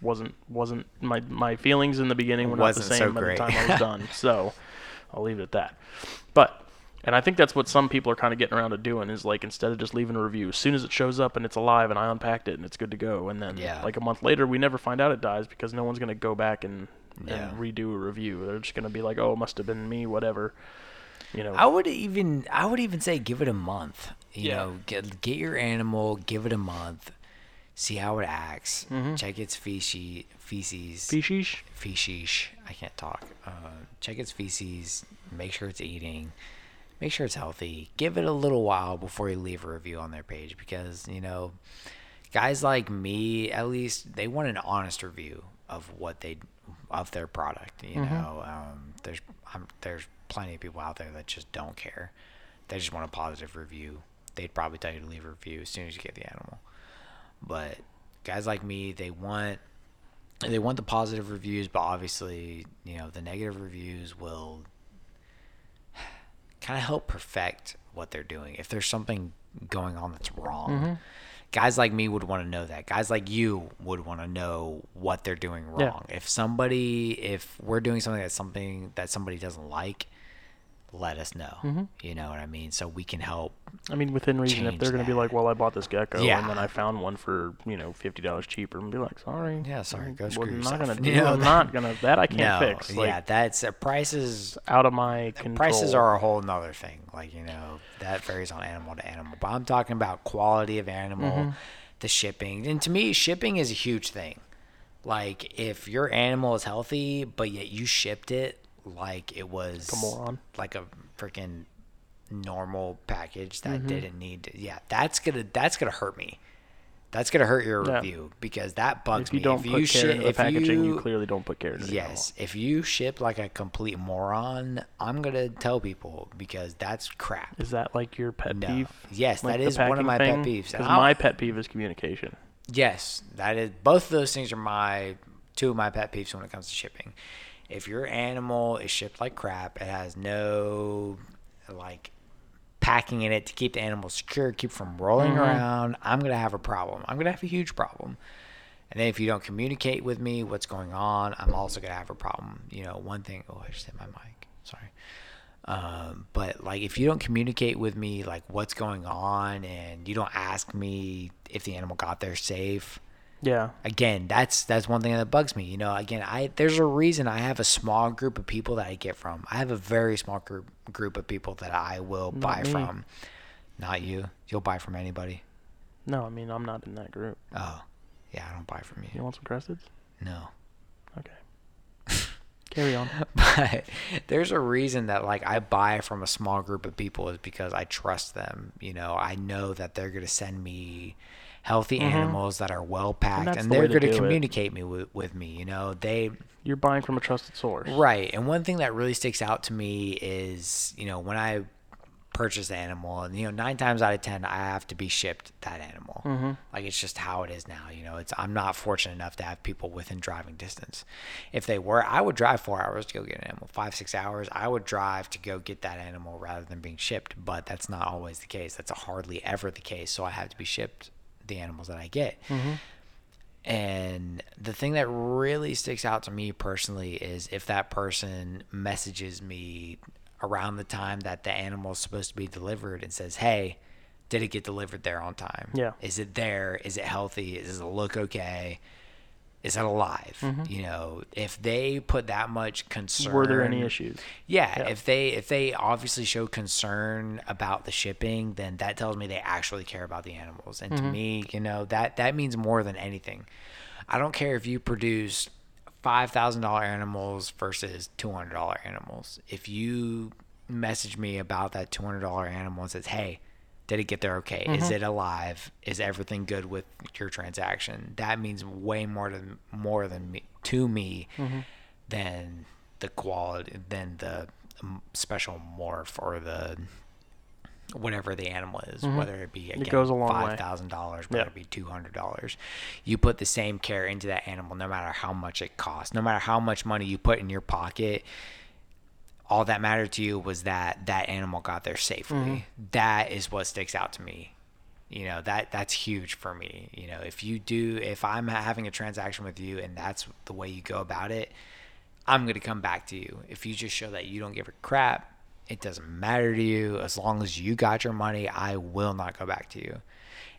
wasn't wasn't my my feelings in the beginning were not the Wasn't so same by the time I was done. So I'll leave it at that. But and I think that's what some people are kind of getting around to doing is like instead of just leaving a review, as soon as it shows up and it's alive and I unpacked it and it's good to go, and then Yeah. like a month later we never find out it dies because no one's gonna go back and, Yeah. redo a review. They're just gonna be like, oh, it must have been me, whatever. You know, I would even I would even say give it a month. You Yeah. know, get get your animal, give it a month, see how it acts, Mm-hmm. check its feces, feces, species. feces. I can't talk. Uh, check its feces. Make sure it's eating. Make sure it's healthy. Give it a little while before you leave a review on their page because you know, guys like me, at least they want an honest review of what they of their product. You know, um, there's um, there's plenty of people out there that just don't care. They just want a positive review. They'd probably tell you to leave a review as soon as you get the animal. But guys like me, they want they want the positive reviews, but obviously, you know, the negative reviews will kind of help perfect what they're doing. If there's something going on that's wrong, mm-hmm. guys like me would want to know that. Guys like you would want to know what they're doing Yeah. wrong. If somebody, if we're doing something that's something that somebody doesn't like, let us know. You know what I mean? So we can help. I mean, within reason, if they're going to be like, well, I bought this gecko Yeah. and then I found one for, you know, $50 cheaper and be like, sorry. Yeah, sorry, go I'm screw not going to do You know, I'm not going to, that I can't no, fix. Like, yeah, that's uh, prices. out of my control. Prices are a whole nother thing. Like, you know, that varies on animal to animal. But I'm talking about quality of animal, Mm-hmm. the shipping. And to me, shipping is a huge thing. Like, if your animal is healthy, but yet you shipped it like it was a moron. like a freaking normal package that Mm-hmm. didn't need to, yeah, that's gonna that's gonna hurt me. That's gonna hurt your Yeah. review because that bugs If you me. don't if put you care shi- into the packaging, you, you clearly don't put care into the Yes, if you ship like a complete moron, I'm gonna tell people because that's crap. Is that like your pet No. peeve? Yes, like that is one of my pet peeves. And 'Cause I'll- my pet peeve is communication. Yes, that is both of those things are my two of my pet peeves when it comes to shipping. If your animal is shipped like crap, it has no like packing in it to keep the animal secure, keep from rolling Mm-hmm. around, I'm gonna have a problem. I'm gonna have a huge problem. And then if you don't communicate with me what's going on, I'm also gonna have a problem. You know, one thing. Oh, I just hit my mic. Sorry. Um, but like, if you don't communicate with me, like what's going on, and you don't ask me if the animal got there safe, Yeah. again, that's that's one thing that bugs me. You know, again, I there's a reason I have a small group of people that I get from. I have a very small group group of people that I will Not buy me. from. Not you. You'll buy from anybody. No, I mean, I'm not in that group. Oh, yeah, I don't buy from you. You want some cresteds? No. Okay. Carry on. but there's a reason that like I buy from a small group of people is because I trust them. You know, I know that they're gonna send me healthy animals that are well packed, Mm-hmm. and, they're to gonna do it. communicate me with, with me. You know, they You're buying from a trusted source. right. And one thing that really sticks out to me is you know when I purchase the animal, and you know nine times out of ten I have to be shipped that animal. Mm-hmm. Like it's just how it is now. You know, it's I'm not fortunate enough to have people within driving distance. If they were, I would drive four hours to go get an animal. Five six hours, I would drive to go get that animal rather than being shipped. But that's not always the case. That's hardly ever the case. So I have to be shipped the animals that I get. Mm-hmm. And the thing that really sticks out to me personally is if that person messages me around the time that the animal is supposed to be delivered and says, "Hey, did it get delivered there on time? Yeah. Is it there? Is it healthy? Does it look okay? Is it alive? Mm-hmm. You know, if they put that much concern, Were there any issues? yeah, Yeah. if they if they obviously show concern about the shipping, then that tells me they actually care about the animals. And to mm-hmm. me, you know, that that means more than anything. I don't care if you produce five thousand dollar animals versus two hundred dollar animals. If you message me about that two hundred dollar animal and says, "Hey, Did it get there okay? Is mm-hmm. it alive? Is everything good with your transaction? That means way more than more than me, to me mm-hmm. than the quality than the um, special morph or the whatever the animal is, mm-hmm. whether it be again, goes a long five thousand dollars, whether Yeah. it be two hundred dollars. You put the same care into that animal, no matter how much it costs, no matter how much money you put in your pocket. All that mattered to you was that that animal got there safely. Mm-hmm. That is what sticks out to me. You know that that's huge for me. You know, if you do, if I'm having a transaction with you and that's the way you go about it, I'm going to come back to you. If you just show that you don't give a crap, it doesn't matter to you. As long as you got your money, I will not go back to you.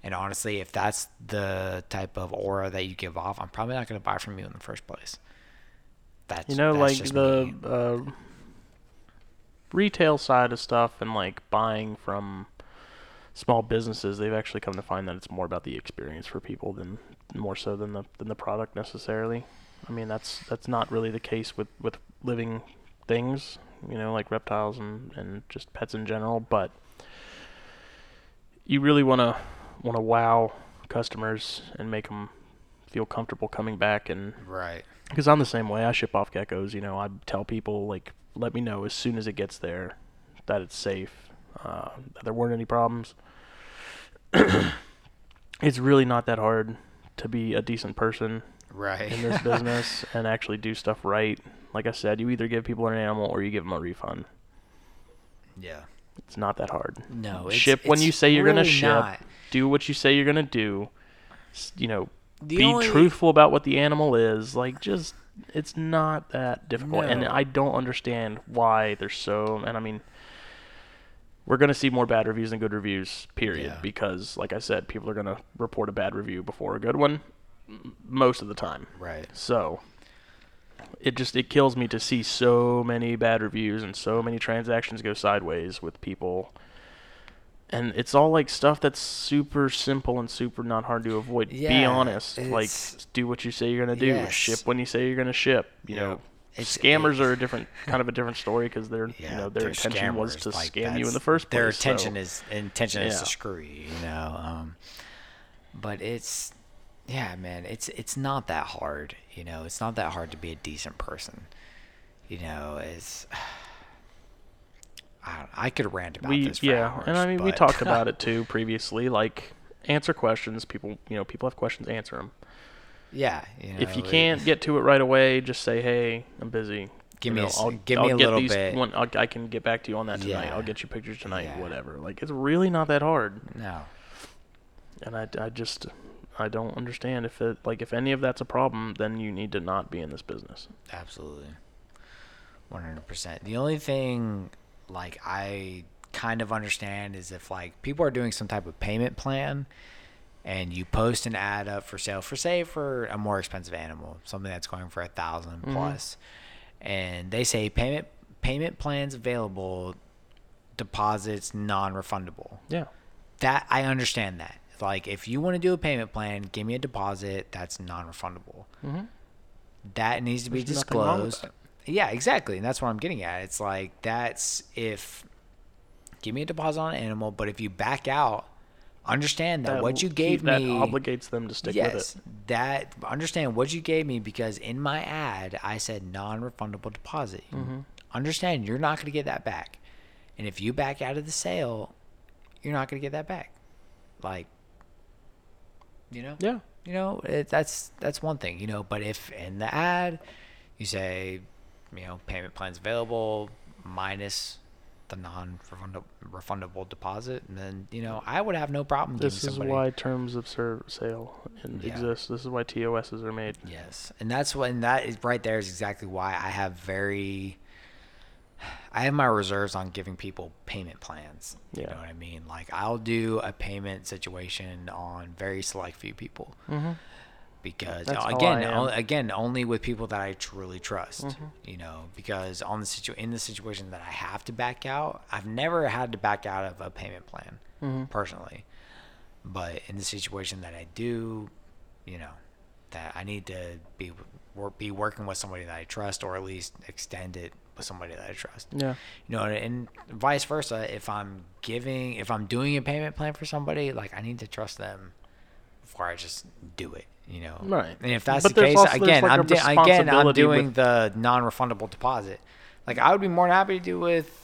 And honestly, if that's the type of aura that you give off, I'm probably not going to buy from you in the first place. That's You know, that's like the uh, retail side of stuff and like buying from small businesses, they've actually come to find that it's more about the experience for people than more so than the than the product necessarily. I mean, that's that's not really the case with with living things, you know, like reptiles and and just pets in general, but you really want to want to wow customers and make them feel comfortable coming back and right. because I'm the same way. I ship off geckos. You know, I tell people like, let me know as soon as it gets there that it's safe, uh, that there weren't any problems. it's really not that hard to be a decent person Right. in this business and actually do stuff right. Like I said, you either give people an animal or you give them a refund. yeah. It's not that hard. No. It's, ship when it's you say you're gonna ship. not. Do what you say you're gonna do. You know, The be only- truthful about what the animal is. Like, just it's not that difficult, and I don't understand why there's so. And I mean, we're gonna see more bad reviews than good reviews. Period. Yeah. Because, like I said, people are gonna report a bad review before a good one, most of the time. Right. So. It just it kills me to see so many bad reviews and so many transactions go sideways with people and it's all like stuff that's super simple and super not hard to avoid. Be honest, like do what you say you're gonna do. Yes. Ship when you say you're gonna ship. You Yeah. know, It's- scammers it- are a different kind of a different story because their Yeah, you know their intention was to like, scam you in the first place. Their so- intention is intention is to screw you, you know. Um, but it's yeah, man. It's it's not that hard, you know. It's not that hard to be a decent person, you know. It's I, I could rant about we this for yeah, hours, and I mean we talked about it too previously. Like answer questions. People you know people have questions. Answer them. yeah, you know, if you it- can't get to it right away, just say, "Hey, I'm busy." Give You me a know, s- I'll, give I'll me a little these bit. One, I'll, I can get back to you on that tonight. Yeah. I'll get you pictures tonight. Yeah. Whatever. Like it's really not that hard, no, and I, I just I don't understand if it like if any of that's a problem, then you need to not be in this business. Absolutely. 100%. The only thing like I kind of understand is if like people are doing some type of payment plan and you post an ad up for sale for say for a more expensive animal, something that's going for a 1000 plus, and they say payment payment plans available, deposits non-refundable Yeah. that I understand that. Like, if you want to do a payment plan, give me a deposit that's non-refundable. Mhm. That needs to be There's nothing wrong with disclosed. Yeah, exactly, and that's what I'm getting at. It's like that's if give me a deposit on an animal, but if you back out, understand that, what you gave that me obligates them to stick with yes, it. that understand what you gave me because in my ad I said non-refundable deposit. Mm-hmm. Understand you're not going to get that back, and if you back out of the sale, you're not going to get that back. Like, you know, Yeah. you know it, that's that's one thing, you know. But if in the ad you say, you know, payment plans available minus the non-refundable refundable deposit, and then you know I would have no problem This giving is somebody. why terms of sale Yeah. exist. This is why TOSs are made. Yes, and that's when that is right there is exactly why I have very. I have my reserves on giving people payment plans. You Yeah. know what I mean? Like I'll do a payment situation on very select few people Mm-hmm. Because That's how again. Mm-hmm. o- again, only with people that I truly trust. You know, because on the situ in the situation that I have to back out, I've never had to back out of a payment plan Mm-hmm. personally, but in the situation that I do, you know, that I need to be be working with somebody that I trust or at least extend it with somebody that I trust. Yeah. You know, and vice versa. If I'm giving, if I'm doing a payment plan for somebody, like I need to trust them before I just do it. You know, Right. And if that's But the case, also- again, like I'm di- again I'm doing with- the non-refundable deposit. Like I would be more than happy to do with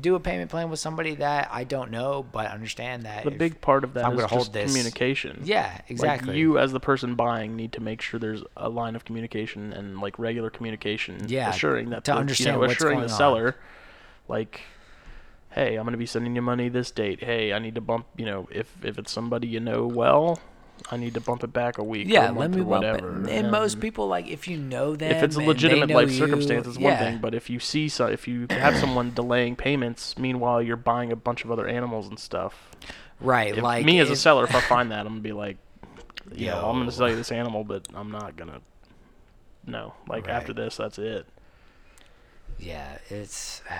do a payment plan with somebody that I don't know, but understand that The if- big part of that I'm is gonna hold just this- communication. Yeah, exactly. Like you, as the person buying, need to make sure there's a line of communication and like regular communication, Yeah, assuring that to the, understand you know, assuring going the on. seller, like, hey, I'm gonna be sending you money this date. Hey, I need to bump. You know, if if it's somebody you know well, I need to bump it back a week. or yeah, a let month me or bump it. whatever. And most people like if you know them, If it's a legitimate life you- circumstance, it's one yeah. thing. But if you see, so, if you have someone delaying payments, meanwhile you're buying a bunch of other animals and stuff, right? if like me as a seller, if I find that, I'm gonna be like, yeah, know, I'm gonna sell you this animal, but I'm not gonna. No, like Right. after this, that's it. Yeah, it's uh,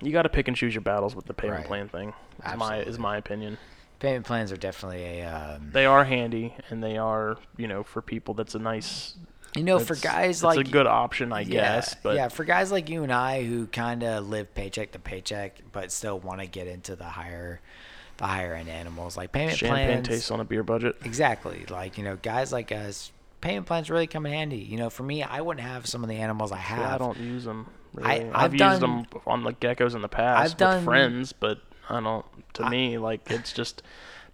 You got to pick and choose your battles with the payment Right. plan thing. Is my is my opinion. Payment plans are definitely a um, They are handy, and they are you know for people that's a nice. you know for guys like it's a good option, I yeah, guess. But yeah, for guys like you and I who kind of live paycheck to paycheck, but still want to get into the higher, the higher end animals like payment plans. champagne plans. tastes on a beer budget. Exactly, like you know, guys like us, payment plans really come in handy. You know, for me, I wouldn't have some of the animals I have. Yeah, I don't use them. I- Really. I've I've, used done- them on the geckos in the past I've with done- friends, but I don't. To I- me, like it's just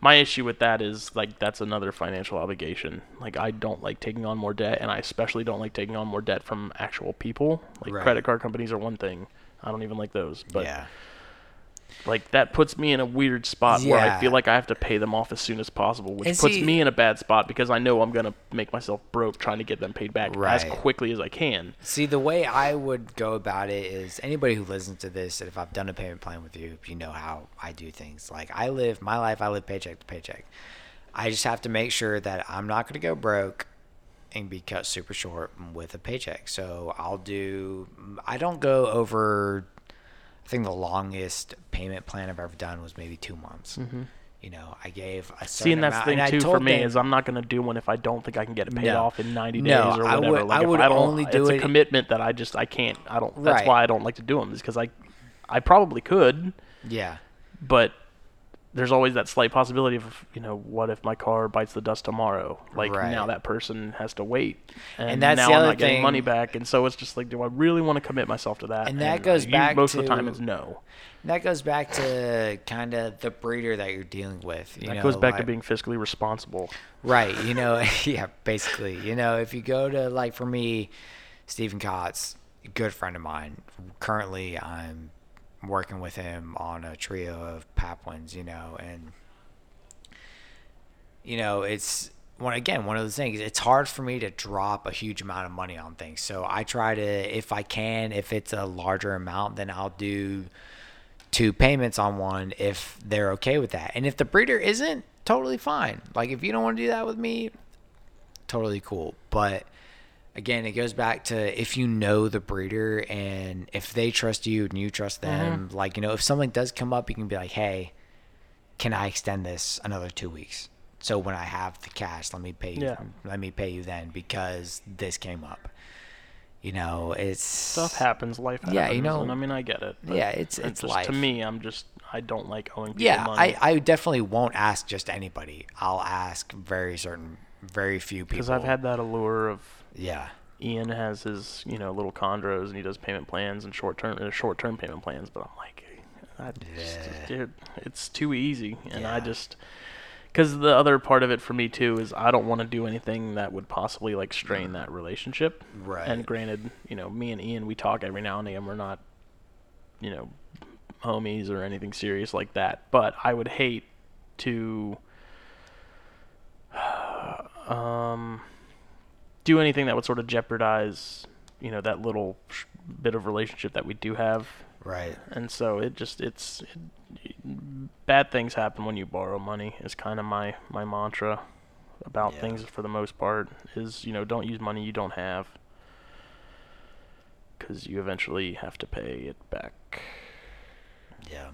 my issue with that is like that's another financial obligation. Like I don't like taking on more debt, and I especially don't like taking on more debt from actual people. Like Right. credit card companies are one thing. I don't even like those, but yeah, like that puts me in a weird spot where I Yeah. feel like I have to pay them off as soon as possible, which And puts see- me in a bad spot because I know I'm gonna make myself broke trying to get them paid back as Right. quickly as I can. See, the way I would go about it is anybody who listens to this, and if I've done a payment plan with you, you know how I do things. Like I live my life, I live paycheck to paycheck. I just have to make sure that I'm not going to go broke and be cut super short with a paycheck. So I'll do. I don't go over. I think the longest payment plan I've ever done was maybe two months. Mm-hmm. You know, I gave a certain See, and that's amount, the thing too for me them- is I'm not going to do one if I don't think I can get it paid No. off in 90 days No, or I whatever. would- like I would I only do it's it- a commitment that I just I can't. I don't. That's Right. why I don't like to do them. Is because I, I probably could, yeah. but there's always that slight possibility of you know what if my car bites the dust tomorrow? Like Right. now that person has to wait, and, And that's now the I'm other not getting money back, and so it's just like, do I really want to commit myself to that? And that goes you- back most of the time to- it's no. That goes back to kind of the breeder that you're dealing with. You That know, goes back to being fiscally responsible. right. You know, yeah, basically. You know, if you go to like for me, Stephen Kotz, good friend of mine. Currently, I'm working with him on a trio of Papuans. You know, and you know, it's one again one of those things. It's hard for me to drop a huge amount of money on things, so I try to, if I can, if it's a larger amount, then I'll do two payments on one if they're okay with that. And if the breeder isn't, totally fine. Like if you don't want to do that with me, totally cool. But again, it goes back to if you know the breeder and if they trust you and you trust mm-hmm. them, like you know, if something does come up, you can be like, "Hey, can I extend this another 2 weeks?" So when I have the cash, let me pay you. Yeah. Let me pay you then because this came up. You know, it's Stuff happens, life happens. Yeah, you know- I mean, I get it. Yeah, it's- it's just, life. To me, I'm just I don't like owing people Yeah, money. I, I definitely won't ask just anybody. I'll ask very certain, very few people. because I've had that allure of yeah, Ian has his you know little chondros and he does payment plans and short term uh, short term payment plans, but I'm like, I just, Yeah. dude, it's too easy, and I just because the other part of it for me too is I don't want to do anything that would possibly like strain that relationship. Right. And granted, you know, me and Ian we talk every now and then. We're not, you know, homies or anything serious like that. But I would hate to um, do anything that would sort of jeopardize, you know, that little bit of relationship that we do have. right. And so it just it's it, bad things happen when you borrow money is kind of my my mantra about Yeah. things for the most part is you know don't use money you don't have because you eventually have to pay it back. Yeah,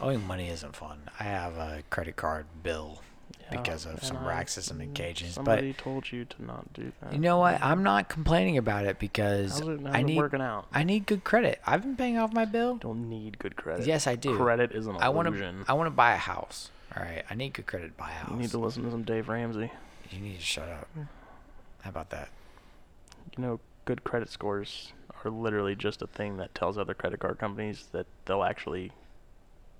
owing money isn't fun. I have a credit card bill Because of some I- racism in cages. Somebody told you to not do that. You know what? I'm not complaining about it because How's it, how's I need working out? I need good credit. I've been paying off my bill. don't need good credit. Yes, I do. Credit is an I want to. I want to buy a house. All right, I need good credit to buy a house. You need to listen to some Dave Ramsey. You need to shut up. How about that? You know, good credit scores are literally just a thing that tells other credit card companies that they'll actually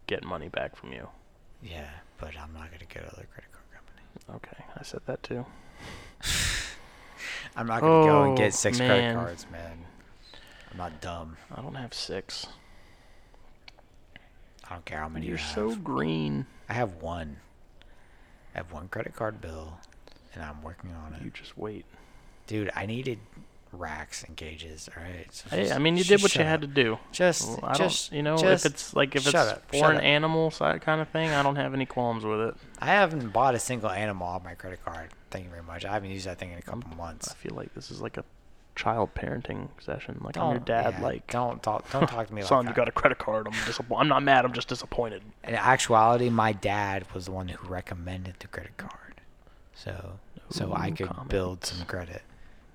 get money back from you. Yeah, but I'm not gonna get other credit card company. Okay, I said that too. I'm not gonna go and Oh, get six man. credit cards, man. I'm not dumb. I don't have six. I don't care how many You're you have. so green. I have one. I have one credit card bill, and I'm working on it. You just wait. Dude, I needed racks and gauges. All right. So Hey, I mean, you did what you shut had to do. Just, Well, I just, don't, you know, just if it's like if it's up, for an up. animal side kind of thing, I don't have any qualms with it. I haven't bought a single animal on my credit card. Thank you very much. I haven't used that thing in a couple mm, months. I feel like this is like a child parenting session. Like I'm oh, your dad. yeah, like, don't talk, don't talk to me son, like you that. got a credit card. I'm disappointed. I'm not mad. I'm just disappointed. In actuality, my dad was the one who recommended the credit card, so so I could comment. build some credit.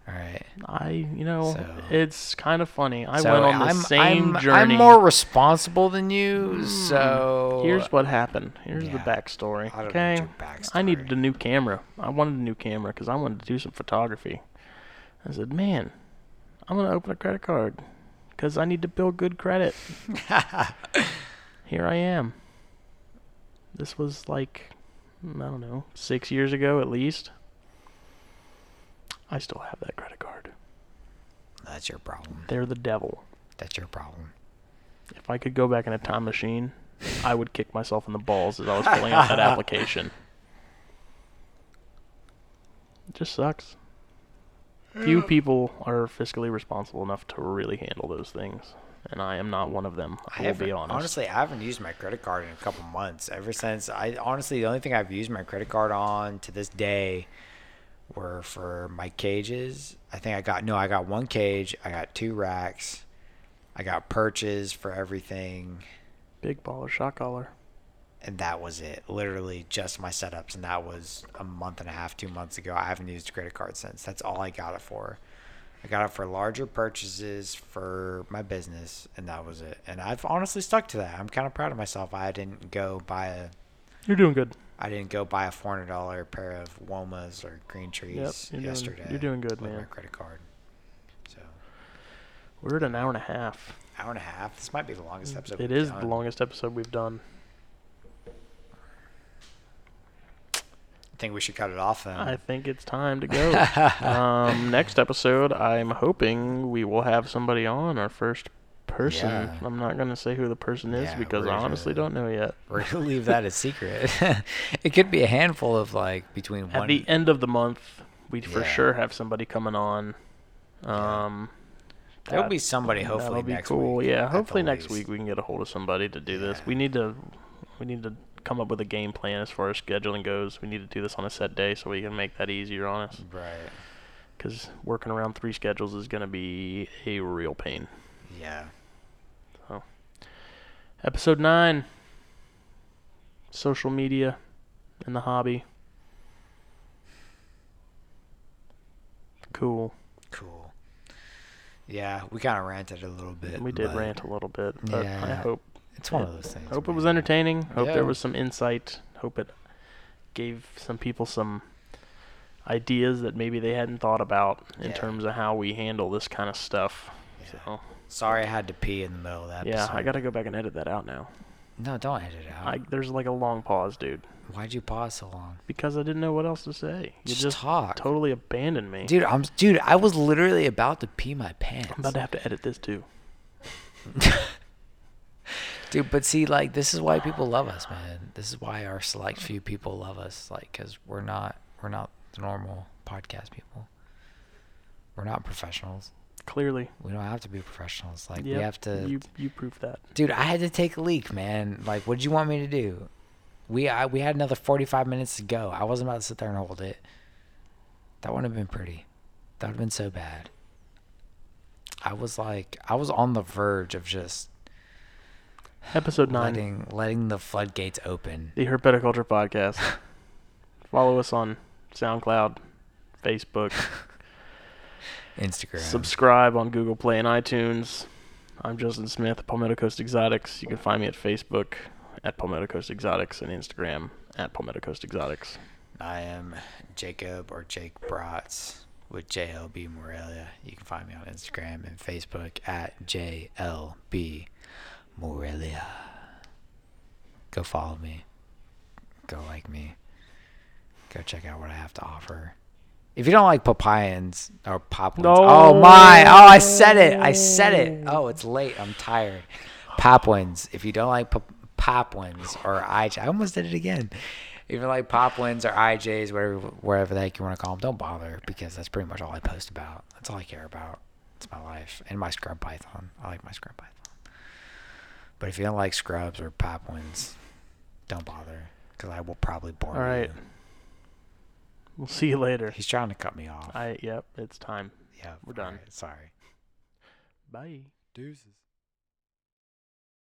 All right. I, you know, So- it's kind of funny. I so went on the I'm, same I'm, journey. I'm more responsible than you, Mm. so Here's what happened. Here's the backstory. I okay. backstory. I needed a new camera. I wanted a new camera because I wanted to do some photography. I said, man, I'm gonna open a credit card because I need to build good credit. Here I am. This was like, I don't know, six years ago at least. I still have that credit card. That's your problem. They're the devil. That's your problem. If I could go back in a time machine, I would kick myself in the balls as I was filling out that application. It just sucks. Few people are fiscally responsible enough to really handle those things, and I am not one of them. I, will be honest. Honestly, I haven't used my credit card in a couple months. Ever since I honestly, the only thing I've used my credit card on to this day were for my cages. I think I got no, I got one cage. I got two racks. I got purchase for everything, Big baller, shot caller. and that was it. Literally just my setups, and that was a month and a half, two months ago. I haven't used a credit card since. That's all I got it for. I got it for larger purchases for my business, and that was it. And I've honestly stuck to that. I'm kind of proud of myself. I didn't go buy a, You're doing good. I didn't go buy a four hundred dollar pair of Womas or Green Trees you're doing- yesterday. you're doing good, with my man. credit card. So We're at an hour and a half. hour and a half. This might be the longest episode. It is the longest episode we've done. I think we should cut it off then. I think it's time to go. um, next episode, I'm hoping we will have somebody on our first person. Yeah. I'm not gonna say who the person is Yeah, because I honestly gonna- don't know yet. We're gonna leave that a secret. it could be a handful of like between At one. the end of the month, we'd for sure have somebody coming on. Yeah. Um, There'll that- be somebody hopefully that'll be next cool. week. Yeah, hopefully next least. week we can get a hold of somebody to do this. We need to, we need to come up with a game plan as far as scheduling goes. We need to do this on a set day so we can make that easier on us. Right. Because working around three schedules is gonna be a real pain. Yeah. Episode 9 Social media and the hobby. Cool. Cool. Yeah, we kind of ranted a little bit. We did rant a little bit, but I hope It's one of those things. hope it was entertaining. Hope Yeah. there was some insight. Hope it gave some people some ideas that maybe they hadn't thought about in Yeah. terms of how we handle this kind of stuff. Yeah. So, Sorry, I had to pee in the middle of that. yeah, I got to go back and edit that out now. No, don't edit it out. I, there's like a long pause, dude, Why'd you pause so long? because I didn't know what else to say. You Just, just talk, totally abandoned me. dude. I'm dude. I was literally about to pee my pants. I'm about to have to edit this too. Dude, but see, like, this is why people love us, man. This is why our select few people love us, like, because we're not, we're not the normal podcast people. We're not professionals. Clearly, We don't have to be professionals. Like, Yep, we have to. You you proved that. Dude, I had to take a leak, man. Like, what did you want me to do? We I, we had another 45 minutes to go. I wasn't about to sit there and hold it. That wouldn't have been pretty. That would have been so bad. I was like, I was on the verge of just Episode nine, letting letting the floodgates open. the Herpeticulture Podcast. Follow us on SoundCloud, Facebook. Instagram. Subscribe on Google Play and iTunes. I'm Justin Smith, Palmetto Coast Exotics. You can find me at Facebook at Palmetto Coast Exotics and Instagram at Palmetto Coast Exotics. I am Jacob or Jake Bratz with JLB Morelia. You can find me on Instagram and Facebook at JLB Morelia. Go follow me. Go like me. Go check out what I have to offer. If you don't like Papuans or poplins, oh my! Oh, I said it! I said it! Oh, it's late. I'm tired. Poplins. If you don't like pop- poplins or IJ, I almost did it again. If you like poplins or IJs, whatever, wherever the heck you want to call them, don't bother because that's pretty much all I post about. That's all I care about. It's my life and my scrub python. I like my scrub python. But if you don't like scrubs or poplins, don't bother because I will probably bore you. All right. You. We'll see you later. He's trying to cut me off. I yep, it's time. yeah, we're done. alright, sorry. Bye. Deuces.